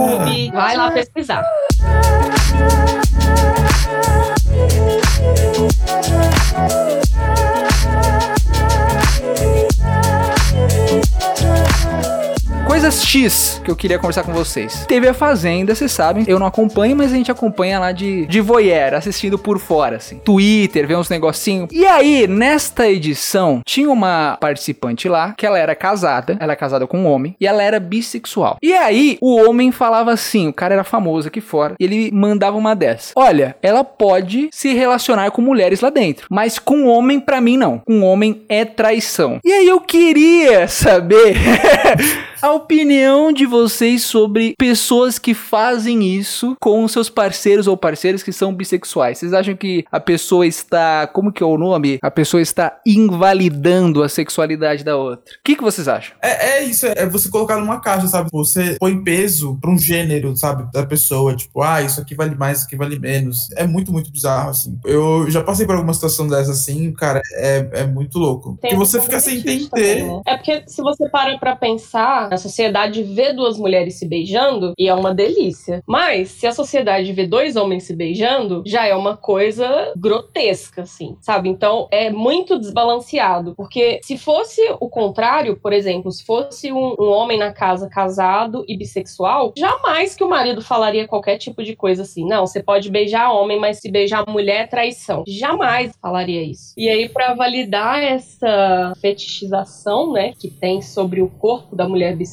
YouTube, vai lá pesquisar. Coisas X que eu queria conversar com vocês. Teve a Fazenda, vocês sabem. Eu não acompanho, mas a gente acompanha lá de, de voyeur, assistindo por fora, assim. Twitter, vê uns negocinhos. E aí, nesta edição, tinha uma participante lá que ela era casada. Ela é casada com um homem. E ela era bissexual. E aí, o homem falava assim: o cara era famoso aqui fora. E ele mandava uma dessa: Olha, ela pode se relacionar com mulheres lá dentro. Mas com homem, para mim, não. Com homem é traição. E aí eu queria saber. a opinião de vocês sobre pessoas que fazem isso com seus parceiros ou parceiras que são bissexuais. Vocês acham que a pessoa está, como que é o nome? A pessoa está invalidando a sexualidade da outra. O que, que vocês acham? É, é isso, é você colocar numa caixa, sabe? Você põe peso para um gênero, sabe, da pessoa, tipo, ah, isso aqui vale mais, isso aqui vale menos. É muito, muito bizarro, assim. Eu já passei por alguma situação dessa, assim, cara, é, é muito louco. Tem porque você fica sem entender. Também, né? É porque se você para pra pensar, A sociedade vê duas mulheres se beijando e é uma delícia. Mas se a sociedade vê dois homens se beijando, já é uma coisa grotesca, assim, sabe? Então é muito desbalanceado. Porque se fosse o contrário, por exemplo, se fosse um, um homem na casa casado e bissexual, jamais que o marido falaria qualquer tipo de coisa assim. Não, você pode beijar homem, mas se beijar mulher é traição. Jamais falaria isso. E aí, para validar essa fetichização, né, que tem sobre o corpo da mulher bissexual,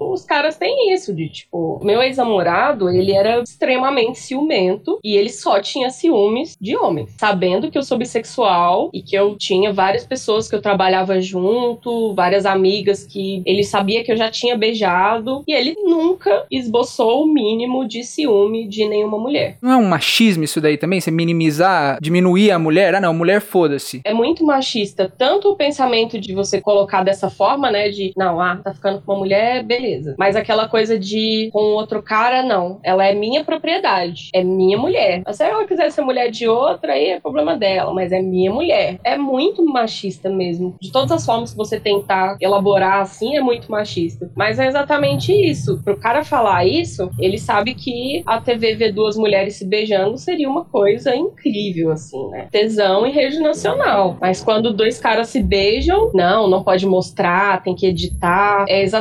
os caras têm isso de tipo, meu ex-namorado, ele era extremamente ciumento e ele só tinha ciúmes de homens, sabendo que eu sou bissexual e que eu tinha várias pessoas que eu trabalhava junto, várias amigas que ele sabia que eu já tinha beijado e ele nunca esboçou o mínimo de ciúme de nenhuma mulher. Não é um machismo isso daí também? Você minimizar, diminuir a mulher? Ah, não, mulher foda-se. É muito machista, tanto o pensamento de você colocar dessa forma, né, de não, ah, tá ficando uma mulher, beleza. Mas aquela coisa de com outro cara, não. Ela é minha propriedade, é minha mulher. Se ela quiser ser mulher de outra, aí é problema dela, mas é minha mulher. É muito machista mesmo. De todas as formas que você tentar elaborar assim, é muito machista. Mas é exatamente isso. Pro cara falar isso, ele sabe que a TV ver duas mulheres se beijando seria uma coisa incrível, assim, né? Tesão em rede nacional. Mas quando dois caras se beijam, não, não pode mostrar, tem que editar. É exatamente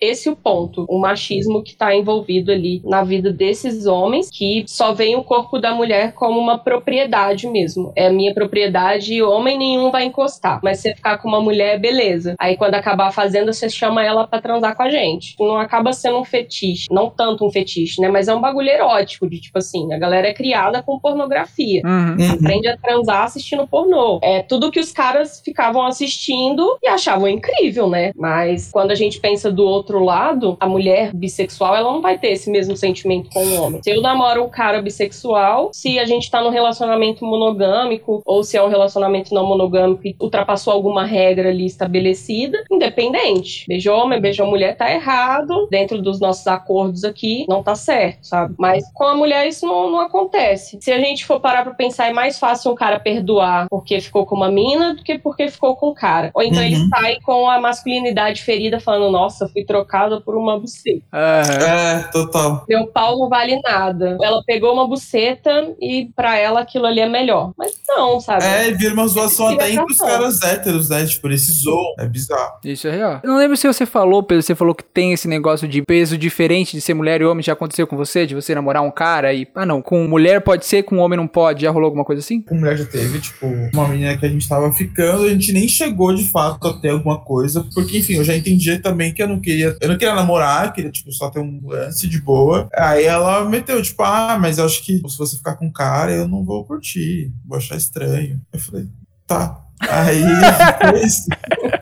esse o ponto. O machismo que tá envolvido ali na vida desses homens que só veem o corpo da mulher como uma propriedade mesmo. É minha propriedade e homem nenhum vai encostar. Mas você ficar com uma mulher, beleza. Aí quando acabar a fazenda, você chama ela para transar com a gente. Não acaba sendo um fetiche. Não tanto um fetiche, né? Mas é um bagulho erótico, de tipo assim, a galera é criada com pornografia. Uhum. Aprende a transar assistindo pornô. É tudo que os caras ficavam assistindo e achavam incrível, né? Mas quando a gente pensa do outro lado, a mulher bissexual, ela não vai ter esse mesmo sentimento com o homem. Se eu namoro um cara bissexual, se a gente tá num relacionamento monogâmico ou se é um relacionamento não monogâmico e ultrapassou alguma regra ali estabelecida, independente. Beijou homem, beijou mulher, tá errado. Dentro dos nossos acordos aqui, não tá certo, sabe? Mas com a mulher isso não, não acontece. Se a gente for parar pra pensar, é mais fácil um cara perdoar porque ficou com uma mina do que porque ficou com o cara. Ou então Uhum. ele sai com a masculinidade ferida, falando: Nossa, fui trocada por uma buceta. Aham. É, total. Meu pau não vale nada. Ela pegou uma buceta e pra ela aquilo ali é melhor. Mas não, sabe? É, vira uma zoação até entre os caras héteros, né? Tipo, eles zoam. É bizarro. Isso é real. Eu não lembro se você falou, Pedro, você falou que tem esse negócio de peso diferente de ser mulher e homem. Já aconteceu com você? De você namorar um cara e. Ah, não. Com mulher pode ser, com homem não pode. Já rolou alguma coisa assim? Com mulher já teve, tipo, uma menina que a gente tava ficando, a gente nem chegou de fato a ter alguma coisa, porque, enfim, eu já entendia também que eu não queria, eu não queria namorar, queria, tipo, só ter um lance de boa. Aí ela meteu, tipo, ah, mas eu acho que se você ficar com cara, eu não vou curtir, vou achar estranho. Eu falei, tá. Aí.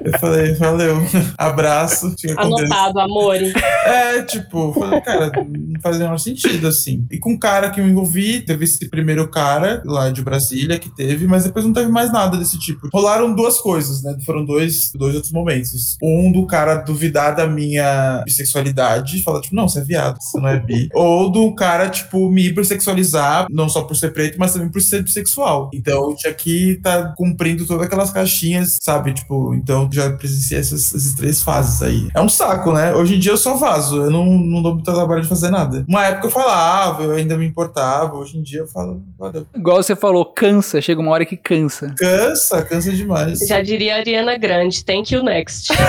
Eu falei, valeu, abraço, Deus. Anotado, amore. É, tipo, falei, cara, não faz o menor sentido, assim. E com o cara que eu envolvi, teve esse primeiro cara lá de Brasília que teve, mas depois não teve mais nada desse tipo. Rolaram duas coisas, né? Foram dois, dois outros momentos. Um do cara duvidar da minha bissexualidade, falar, tipo, não, você é viado, você não é bi. Ou do cara, tipo, me hipersexualizar, não só por ser preto, mas também por ser bissexual. Então eu tinha que estar tá cumprindo todas aquelas caixinhas, sabe? Tipo, então já presenciei essas, essas três fases aí. É um saco, né? Hoje em dia eu só vazo, eu não, não dou muito trabalho de fazer nada. Uma época eu falava, eu ainda me importava, hoje em dia eu falo, valeu. Igual você falou, cansa. Chega uma hora que cansa. Cansa, cansa demais. Já diria a Ariana Grande, thank you next.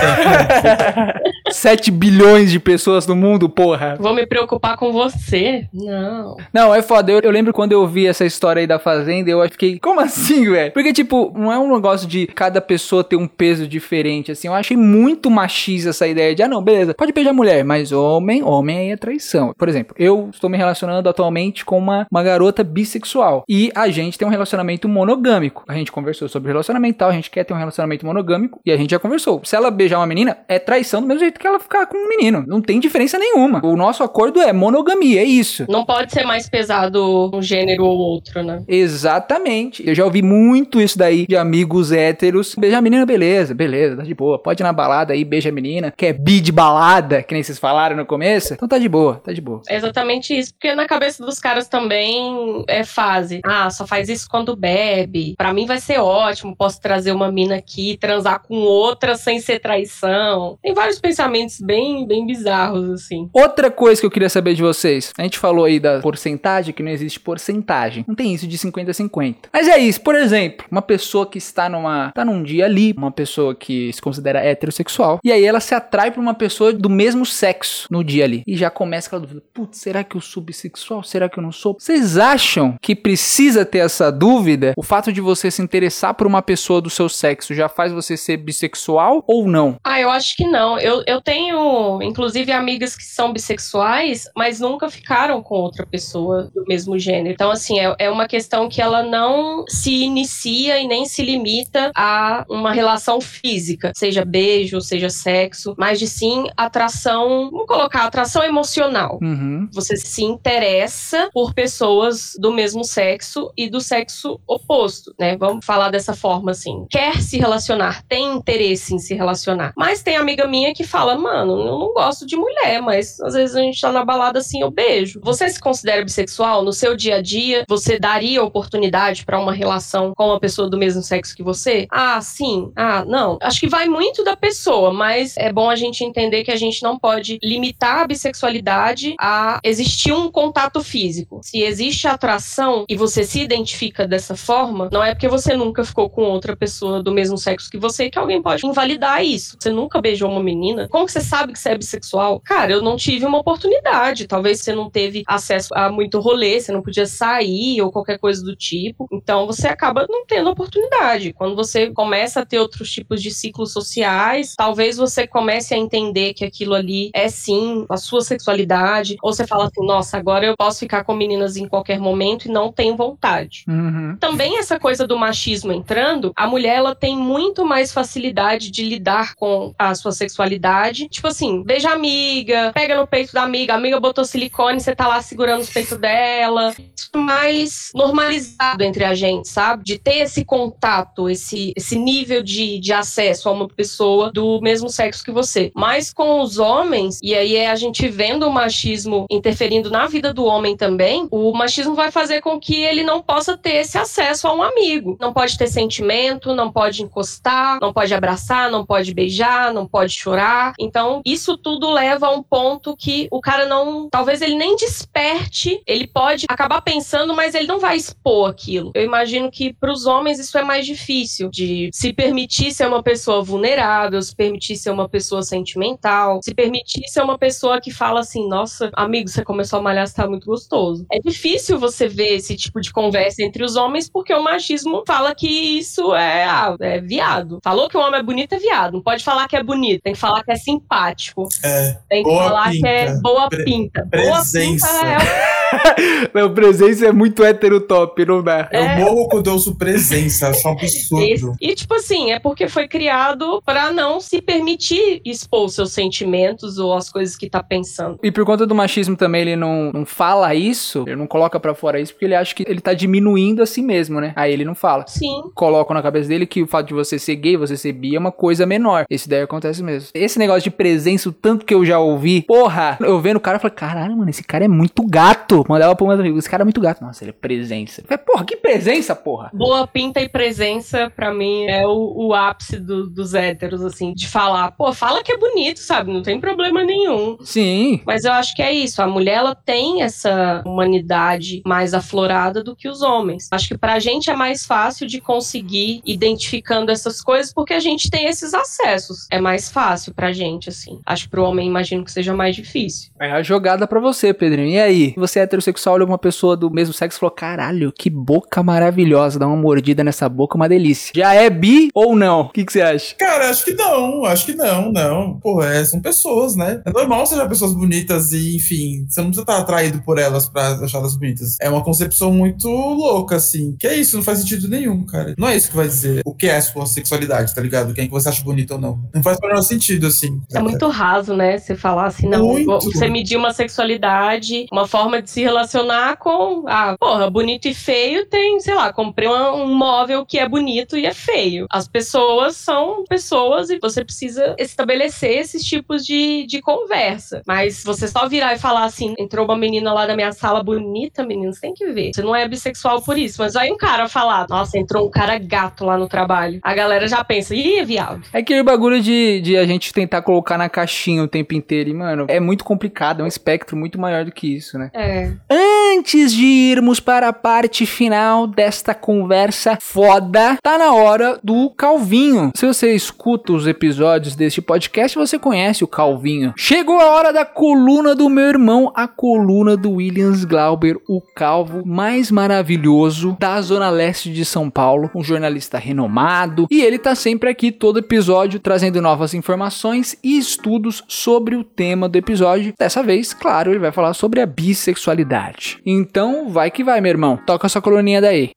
7 bilhões de pessoas no mundo, porra. Vou me preocupar com você? Não. Não, é foda. Eu, eu lembro quando eu vi essa história aí da Fazenda, eu fiquei, como assim, velho? Porque, tipo, não é um negócio de cada pessoa ter um peso diferente, assim. Eu achei muito machista essa ideia de, ah, não, beleza, pode beijar mulher, mas homem, homem aí é traição. Por exemplo, eu estou me relacionando atualmente com uma, uma garota bissexual. E a gente tem um relacionamento monogâmico. A gente conversou sobre relacionamento tal, a gente quer ter um relacionamento monogâmico e a gente já conversou. Se ela beijar uma menina, é traição do mesmo jeito que ela ficar com um menino. Não tem diferença nenhuma. O nosso acordo é monogamia, é isso. Não pode ser mais pesado um gênero ou outro, né? Exatamente. Eu já ouvi muito isso daí de amigos héteros. Beijar a menina, beleza, beleza, tá de boa. Pode ir na balada aí, beija a menina. Quer bi de balada, que nem vocês falaram no começo? Então tá de boa, tá de boa. É exatamente isso, porque na cabeça dos caras também é fase. Ah, só faz isso quando bebe. Pra mim vai ser ótimo, posso trazer uma mina aqui, transar com outra sem ser traição. Tem vários pensamentos bem, bem bizarros, assim. Outra coisa que eu queria saber de vocês. A gente falou aí da porcentagem, que não existe porcentagem. Não tem isso de 50 a 50. Mas é isso, por exemplo, uma pessoa que está numa. tá num dia ali, uma pessoa que se considera heterossexual, e aí ela se atrai pra uma pessoa do mesmo sexo no dia ali. E já começa aquela dúvida: putz, será que eu sou bissexual? Será que eu não sou? Vocês acham que precisa ter essa dúvida? O fato de você se interessar por uma pessoa do seu sexo já faz você ser bissexual ou não? Ah, eu acho que não. Eu, eu tenho, inclusive, amigas que são bissexuais, mas nunca ficaram com outra pessoa do mesmo gênero. Então, assim, é, é uma questão que ela não se inicia e nem se limita a uma relação física, seja beijo, seja sexo, mas de sim atração, vamos colocar atração emocional. Uhum. Você se interessa por pessoas do mesmo sexo e do sexo oposto, né? Vamos falar dessa forma assim. Quer se relacionar, tem interesse em se relacionar. Mas tem amiga minha que fala, mano, eu não gosto de mulher, mas às vezes a gente tá na balada assim, eu beijo. Você se considera bissexual no seu dia a dia? Você daria oportunidade para uma relação com uma pessoa do mesmo sexo que você? Ah, sim. Ah, não. Acho que vai muito da pessoa, mas é bom a gente entender que a gente não pode limitar a bissexualidade a existir um contato físico. Se existe atração e você se identifica dessa forma, não é porque você nunca ficou com outra pessoa do mesmo sexo que você que alguém pode invalidar isso. Você nunca beijou uma menina? Como que você sabe que você é bissexual? Cara, eu não tive uma oportunidade. Talvez você não teve acesso a muito rolê, você não podia sair ou qualquer coisa do tipo. Então você acaba não tendo oportunidade. Quando você começa a ter outros tipos de ciclos sociais, talvez você comece a entender que aquilo ali é sim a sua sexualidade. Ou você fala assim, nossa, agora eu posso ficar com meninas em qualquer momento e não tenho vontade. Uhum. Também essa coisa do machismo entrando, a mulher ela tem muito mais facilidade de lidar com a sua sexualidade. Tipo assim, beija a amiga, pega no peito da amiga, a amiga botou silicone, você tá lá segurando os peitos dela. Isso é mais normalizado entre a gente, sabe? De ter esse contato, esse, esse nível de, de acesso a uma pessoa do mesmo sexo que você. Mas com os homens, e aí é a gente vendo o machismo interferindo na vida do homem também, o machismo vai fazer com que ele não possa ter esse acesso a um amigo. Não pode ter sentimento, não pode encostar, não pode abraçar, não pode beijar, não pode chorar. Então, isso tudo leva a um ponto que o cara não. Talvez ele nem desperte, ele pode acabar pensando, mas ele não vai expor aquilo. Eu imagino que para os homens isso é mais difícil, de se permitir ser uma pessoa vulnerável, se permitir ser uma pessoa sentimental, se permitir ser uma pessoa que fala assim: nossa, amigo, você começou a malhar, você tá muito gostoso. É difícil você ver esse tipo de conversa entre os homens, porque o machismo fala que isso é, ah, é viado. Falou que o homem é bonito, é viado. Não pode falar que é bonito, tem que falar que é simpático. É. Tem que Boa falar que é pinta. boa Pre- pinta. presença. Boa pinta é Meu presença é muito hétero top, não dá. Eu É. morro quando eu ouço presença, acho um Esse- absurdo. E, tipo assim, é porque foi criado pra não se permitir expor os seus sentimentos ou as coisas que tá pensando. E por conta do machismo também, ele não, não fala isso, ele não coloca pra fora isso, porque ele acha que ele tá diminuindo a si mesmo, né? Aí ele não fala. Sim. Colocam na cabeça dele que o fato de você ser gay, você ser bi é uma coisa menor. Isso daí acontece mesmo. Esse negócio de presença, o tanto que eu já ouvi, porra, eu vendo o cara e falei, caralho, mano, esse cara é muito gato. Mandava pro meu amigo, esse cara é muito gato. Nossa, ele é presença. Eu falei, porra, que presença, porra? Boa pinta e presença, pra mim, é o, o ápice do- dos héteros, assim, de falar, pô, fala que é bonito, sabe? Não tem problema nenhum. Sim. Mas eu acho que é isso. A mulher ela tem essa humanidade mais aflorada do que os homens. Acho que pra gente é mais fácil de conseguir identificando essas coisas porque a gente tem esses acessos. É mais fácil pra gente, assim. Acho que pro homem imagino que seja mais difícil. É a jogada pra você, Pedrinho. E aí? Você é heterossexual, olha uma pessoa do mesmo sexo e falou: caralho, que boca maravilhosa. Dá uma mordida nessa boca, uma delícia. Já é bi ou não? O que, que você acha? Cara, acho que não, acho que não, não. Pô, é, são pessoas, né? É normal seja pessoas bonitas e, enfim, você não precisa estar atraído por elas pra achá-las bonitas. É uma concepção muito louca, assim. Que é isso, não faz sentido nenhum, cara. Não é isso que vai dizer o que é a sua sexualidade, tá ligado? Quem que você acha bonito ou não. Não faz o menor sentido, assim. É muito raso, né? Você falar assim, não, Muito. você medir uma sexualidade, uma forma de se relacionar com, ah, porra, bonito e feio tem, sei lá, comprei um, um móvel que é bonito e é feio. As pessoas são pessoas e você precisa estabelecer esses tipos de, de conversa. Mas você só virar e falar assim, entrou uma menina lá na minha sala bonita, menina, você tem que ver. Você não é bissexual por isso. Mas aí um cara falar, nossa, entrou um cara gato lá no trabalho. A galera já pensa, ih, viado. É aquele bagulho de, de a gente tentar colocar na caixinha o tempo inteiro. E, mano, é muito complicado, é um espectro muito maior do que isso, né? É. Antes de irmos para a parte final desta conversa foda, tá na hora do Calvinho. Se você escuta os episódios deste podcast, você conhece o Calvinho. Chegou a hora da coluna do meu irmão, a coluna do Williams Glauber, o calvo mais maravilhoso da zona leste de São Paulo, um jornalista renomado, e ele tá sempre aqui todo episódio trazendo novas informações e estudos sobre o tema do episódio. Dessa vez, claro, ele vai falar sobre a bissexualidade. Então, vai que vai, meu irmão. Toca sua coluninha daí.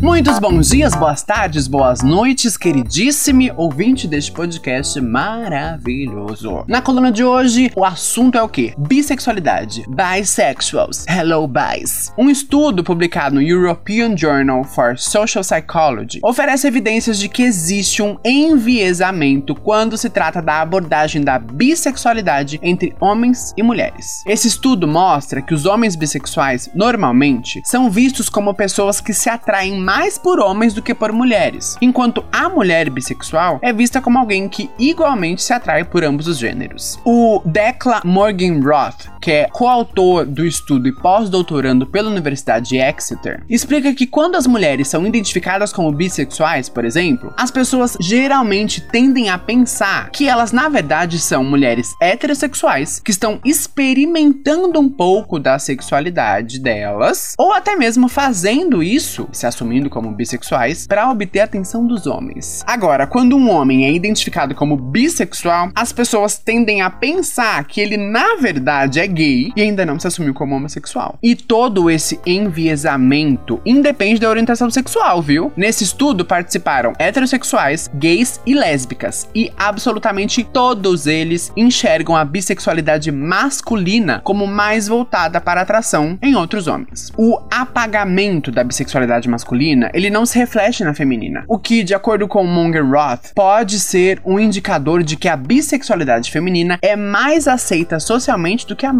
Muitos bons dias, boas tardes, boas noites, queridíssimo ouvinte deste podcast maravilhoso. Na coluna de hoje, o assunto é o quê? Bissexualidade. Bisexuals. Hello, bis. Um estudo publicado no European Journal for Social Psychology oferece evidências de que existe um enviesamento quando se trata da abordagem da bissexualidade entre homens e mulheres. Esse estudo mostra que os homens bissexuais, normalmente, são vistos como pessoas que se atraem mais por homens do que por mulheres, enquanto a mulher bissexual é vista como alguém que igualmente se atrai por ambos os gêneros. O Declan Morgenroth, que é coautor do estudo e pós-doutorando pela Universidade de Exeter, explica que quando as mulheres são identificadas como bissexuais, por exemplo, as pessoas geralmente tendem a pensar que elas na verdade são mulheres heterossexuais que estão experimentando um pouco da sexualidade delas, ou até mesmo fazendo isso, se assumindo como bissexuais, para obter a atenção dos homens. Agora, quando um homem é identificado como bissexual, as pessoas tendem a pensar que ele na verdade é gay e ainda não se assumiu como homossexual. E todo esse enviesamento independe da orientação sexual, viu? Nesse estudo participaram heterossexuais, gays e lésbicas, e absolutamente todos eles enxergam a bissexualidade masculina como mais voltada para atração em outros homens. O apagamento da bissexualidade masculina, ele não se reflete na feminina, o que, de acordo com Monger Roth, pode ser um indicador de que a bissexualidade feminina é mais aceita socialmente do que a.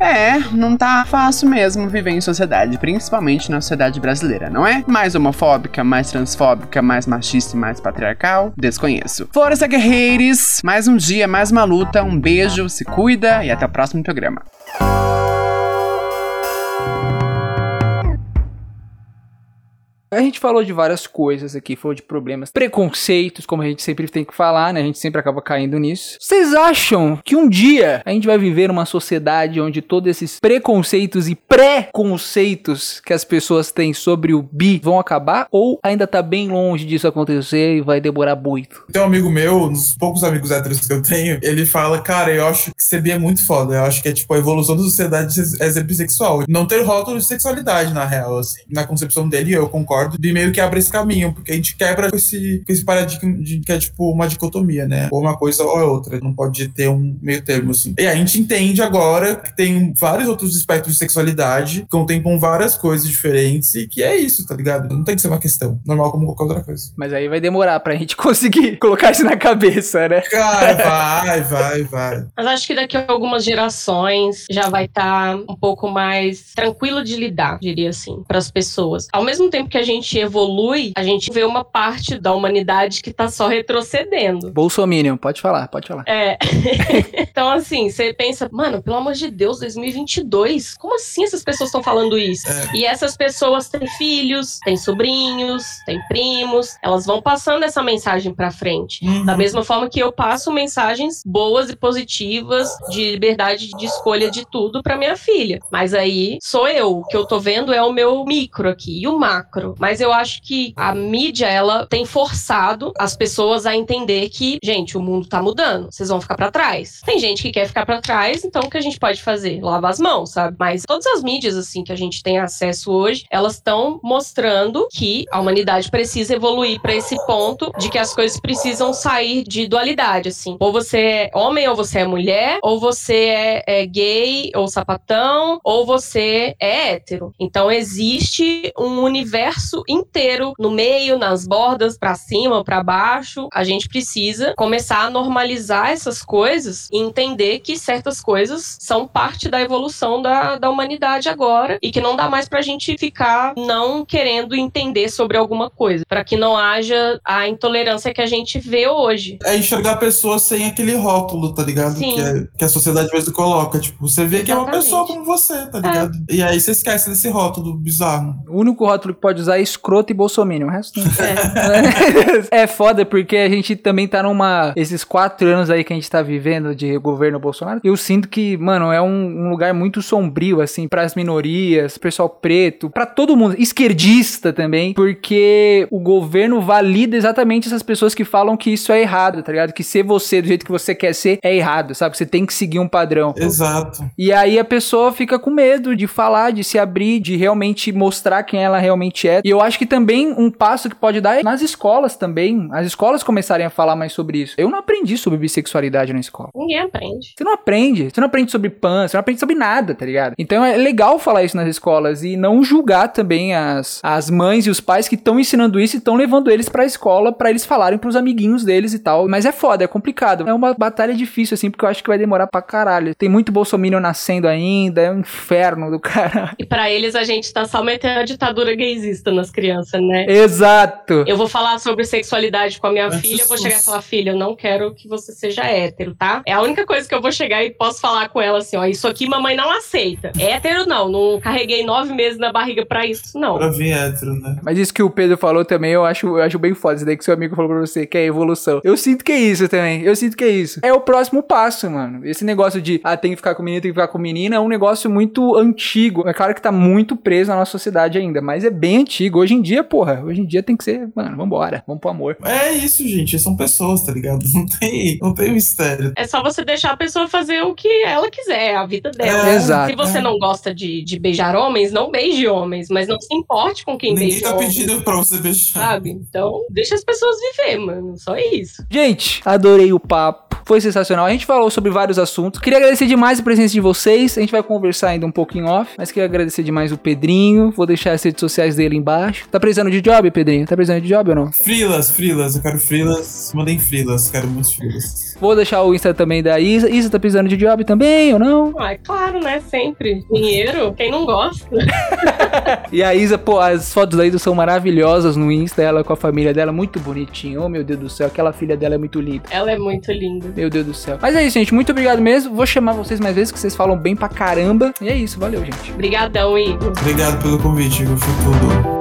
É, não tá fácil mesmo viver em sociedade, principalmente na sociedade brasileira, não é? Mais homofóbica, mais transfóbica, mais machista e mais patriarcal? Desconheço. Força, guerreiros! Mais um dia, mais uma luta. Um beijo, se cuida e até o próximo programa. A gente falou de várias coisas aqui, falou de problemas, preconceitos, como a gente sempre tem que falar, né? A gente sempre acaba caindo nisso. Vocês acham que um dia a gente vai viver numa sociedade onde todos esses preconceitos e pré-conceitos que as pessoas têm sobre o bi vão acabar? Ou ainda tá bem longe disso acontecer e vai demorar muito? Tem um amigo meu, um dos poucos amigos héteros que eu tenho, ele fala, cara, eu acho que ser bi é muito foda. Eu acho que é tipo a evolução da sociedade é ser bissexual. Não ter rótulo de sexualidade, na real, assim. Na concepção dele, eu concordo de meio que abre esse caminho, porque a gente quebra com esse, esse paradigma de que é tipo uma dicotomia, né? Ou uma coisa ou é outra. Não pode ter um meio termo, assim. E a gente entende agora que tem vários outros espectros de sexualidade que contemplam várias coisas diferentes e que é isso, tá ligado? Não tem que ser uma questão. Normal como qualquer outra coisa. Mas aí vai demorar pra gente conseguir colocar isso na cabeça, né? Cara, vai, vai, vai. Mas acho que daqui a algumas gerações já vai estar tá um pouco mais tranquilo de lidar, diria assim, para as pessoas. Ao mesmo tempo que a gente evolui, a gente vê uma parte da humanidade que tá só retrocedendo. Bolsominion, pode falar, pode falar. É. então, assim, você pensa, mano, pelo amor de Deus, 2022, como assim essas pessoas estão falando isso? É. E essas pessoas têm filhos, têm sobrinhos, têm primos, elas vão passando essa mensagem pra frente. Uhum. Da mesma forma que eu passo mensagens boas e positivas de liberdade de escolha de tudo pra minha filha. Mas aí sou eu. O que eu tô vendo é o meu micro aqui. E o macro? Mas eu acho que a mídia, ela tem forçado as pessoas a entender que, gente, o mundo tá mudando, vocês vão ficar para trás. Tem gente que quer ficar para trás, então o que a gente pode fazer? Lavar as mãos, sabe? Mas todas as mídias, assim, que a gente tem acesso hoje, elas estão mostrando que a humanidade precisa evoluir para esse ponto de que as coisas precisam sair de dualidade, assim. Ou você é homem ou você é mulher, ou você é, é gay ou sapatão, ou você é hétero. Então existe um universo inteiro no meio, nas bordas, para cima, para baixo. A gente precisa começar a normalizar essas coisas e entender que certas coisas são parte da evolução da, da humanidade agora e que não dá mais pra gente ficar não querendo entender sobre alguma coisa, para que não haja a intolerância que a gente vê hoje. É enxergar a pessoa sem aquele rótulo, tá ligado? Sim. Que, é- que a sociedade às vezes coloca. Tipo, você vê que é uma Exatamente. pessoa como você, tá ligado? E aí você esquece desse rótulo bizarro. O único rótulo que pode usar é escroto e bolsominion. O resto não. é foda porque a gente também tá numa. Esses quatro anos aí que a gente tá vivendo de governo Bolsonaro. Eu sinto que, mano, é um, um lugar muito sombrio, assim, pras minorias, pessoal preto, pra todo mundo. Esquerdista também. Porque o governo valida exatamente essas pessoas que falam que isso é errado, tá ligado? Que ser você do jeito que você quer ser é errado, sabe? Você tem que seguir um padrão. Exato. E aí a pessoa fica com medo de falar, de se abrir, de realmente mostrar quem ela realmente é. E eu acho que também um passo que pode dar é nas escolas também. As escolas começarem a falar mais sobre isso. Eu não aprendi sobre bissexualidade na escola. Ninguém aprende. Você não aprende. Você não aprende sobre pan, você não aprende sobre nada, tá ligado? Então é legal falar isso nas escolas e não julgar também as, as mães e os pais que estão ensinando isso e estão levando eles pra escola pra eles falarem pros amiguinhos deles e tal. Mas é foda, é complicado. É uma batalha difícil, assim, porque eu acho que vai demorar pra caralho. Tem muito bolsominion nascendo ainda, é um inferno do caralho. E pra eles a gente tá só metendo a ditadura gaysista nas crianças, né? Exato. Eu vou falar sobre sexualidade com a minha Antes filha, eu vou chegar e falar, filha, eu não quero que você seja hétero, tá? É a única coisa que eu vou chegar e posso falar com ela assim, ó, isso aqui mamãe não aceita. Hétero não, não carreguei nove meses na barriga pra isso, não. Pra vir hétero, né? Mas isso que o Pedro falou também, eu acho, eu acho bem foda. Isso daí que seu amigo falou pra você, que é evolução. Eu sinto que é isso também. Eu sinto que é isso. É o próximo passo, mano. Esse negócio de, ah, tem que ficar com menino, tem que ficar com menina, é um negócio muito antigo. É claro que tá muito preso na nossa sociedade ainda, mas é bem antigo. Hoje em dia, porra, hoje em dia tem que ser, mano, vambora, vamos pro amor. É isso, gente. São pessoas, tá ligado? Não tem, não tem mistério. É só você deixar a pessoa fazer o que ela quiser, a vida dela. É, Exato. Se você não gosta de, de beijar homens, não beije homens, mas não se importe com quem Ninguém beija tá homens. pedindo pra você beijar. Sabe? Então, deixa as pessoas viver, mano. Só isso. Gente, adorei o papo. Foi sensacional. A gente falou sobre vários assuntos. Queria agradecer demais a presença de vocês. A gente vai conversar ainda um pouquinho off, mas queria agradecer demais o Pedrinho. Vou deixar as redes sociais dele embaixo. Tá precisando de job, Pedrinho? Tá precisando de job ou não? Frilas, frilas. Eu quero frilas. Mandem frilas. Quero muitos frilas. Vou deixar o Insta também da Isa. Isa tá precisando de job também ou não? Ah, é claro, né? Sempre. Dinheiro, quem não gosta? E a Isa, pô, as fotos da Isa são maravilhosas no Insta. Ela com a família dela, muito bonitinho. Oh, meu Deus do céu. Aquela filha dela é muito linda. Ela é muito linda. Meu Deus do céu. Mas é isso, gente. Muito obrigado mesmo. Vou chamar vocês mais vezes, que vocês falam bem pra caramba. E é isso. Valeu, gente. Obrigadão, Igor. Obrigado pelo convite, Igor. Foi tudo.